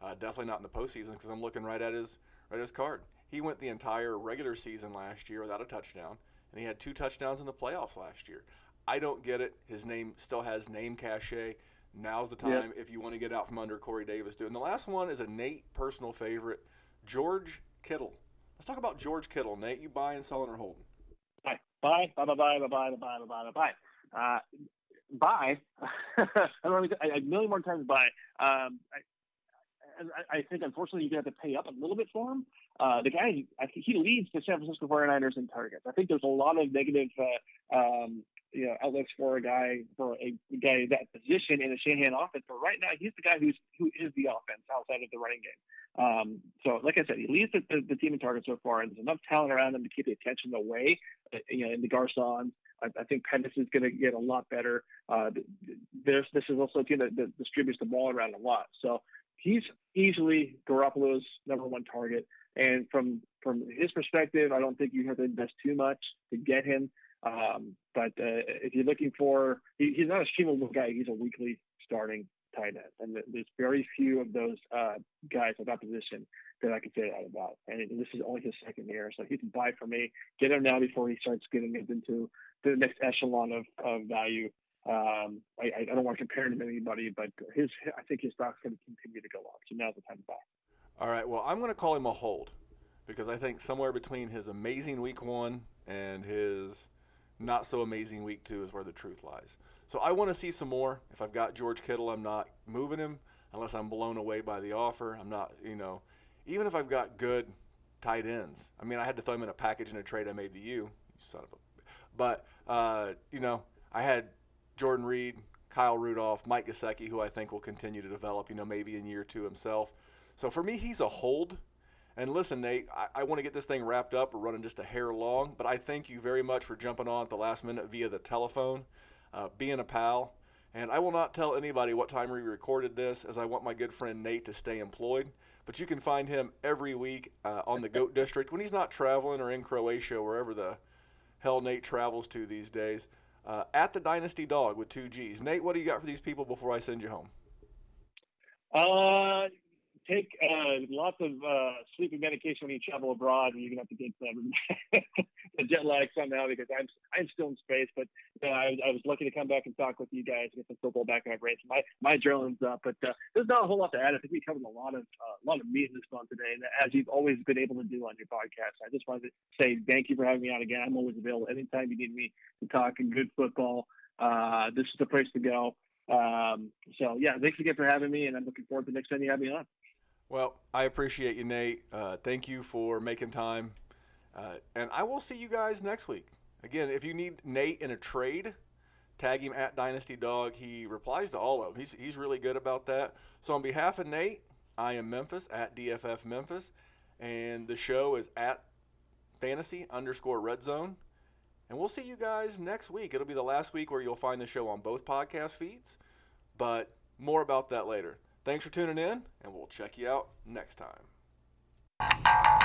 Uh, definitely not in the postseason because I'm looking right at his right at his card. He went the entire regular season last year without a touchdown, and he had two touchdowns in the playoffs last year. I don't get it. His name still has name cachet. Now's the time if you want to get out from under Corey Davis. Do and the last one is a Nate personal favorite, George Kittle. Let's talk about George Kittle. Nate, you buying, selling, or holding? Buy, buy, buy, buy, buy, buy, buy. Uh, buy. <laughs> I don't know, a million more times buy. Um, I, I think unfortunately to have to pay up a little bit for him. Uh, the guy, he leads the San Francisco 49ers in targets. I think there's a lot of negative uh, um, you know outlets for a guy for a guy that position in a Shanahan offense. But right now, he's the guy who's who is the offense outside of the running game. Um, so, like I said, he leads the, the, the, team in targets so far, and there's enough talent around him to keep the attention away. Uh, you know, in the Garcon, I, I think Pettis is going to get a lot better. Uh, this this is also a team that, that distributes the ball around a lot. So he's easily Garoppolo's number one target. And from from his perspective, I don't think you have to invest too much to get him. Um, but uh, if you're looking for, he, he's not a streamable guy. He's a weekly starting tight end, and there's very few of those uh, guys at that position that I can say that about. And this is only his second year, so he can buy for me. Get him now before he starts getting into the next echelon of, of value. Um, I, I don't want to compare him to anybody, but his I think his stock's going to continue to go up. So now's the time to buy. All right. Well, I'm going to call him a hold because I think somewhere between his amazing week one and his not so amazing week two is where the truth lies. So I want to see some more. If I've got George Kittle, I'm not moving him unless I'm blown away by the offer. I'm not, you know, even if I've got good tight ends. I mean, I had to throw him in a package in a trade I made to you, you son of a. But uh, you know, I had Jordan Reed, Kyle Rudolph, Mike Gesicki, who I think will continue to develop. You know, maybe in year two himself. So for me, he's a hold. And listen, Nate, I, I want to get this thing wrapped up. We're running just a hair long, but I thank you very much for jumping on at the last minute via the telephone, uh, being a pal. And I will not tell anybody what time we recorded this, as I want my good friend Nate to stay employed. But you can find him every week uh, on the Goat <laughs> District when he's not traveling or in Croatia, wherever the hell Nate travels to these days. Uh, at the Dynasty Dog with two G's. Nate, what do you got for these people before I send you home? Uh, take uh, lots of uh, sleeping medication when you travel abroad, and you're gonna have to get <laughs> the jet lag somehow because I'm I'm still in space. But you know, I, I was lucky to come back and talk with you guys, and get some football back in my brain. So my my adrenaline's up, but uh, there's not a whole lot to add. I think we covered a lot of uh, a lot of meat in this one today, and as you've always been able to do on your podcast, I just wanted to say thank you for having me on again. I'm always available anytime you need me to talk in good football. Uh, this is the place to go. Um, so yeah, thanks again for having me, and I'm looking forward to the next time you have me on. Well, I appreciate you, Nate. Uh, thank you for making time, uh, and I will see you guys next week. Again, if you need Nate in a trade, tag him at Dynasty Dog. He replies to all of them. He's he's really good about that. So on behalf of Nate, I am Memphis at DFF Memphis, and the show is at Fantasy underscore Red Zone. And we'll see you guys next week. It'll be the last week where you'll find the show on both podcast feeds, but more about that later. Thanks for tuning in, and we'll check you out next time.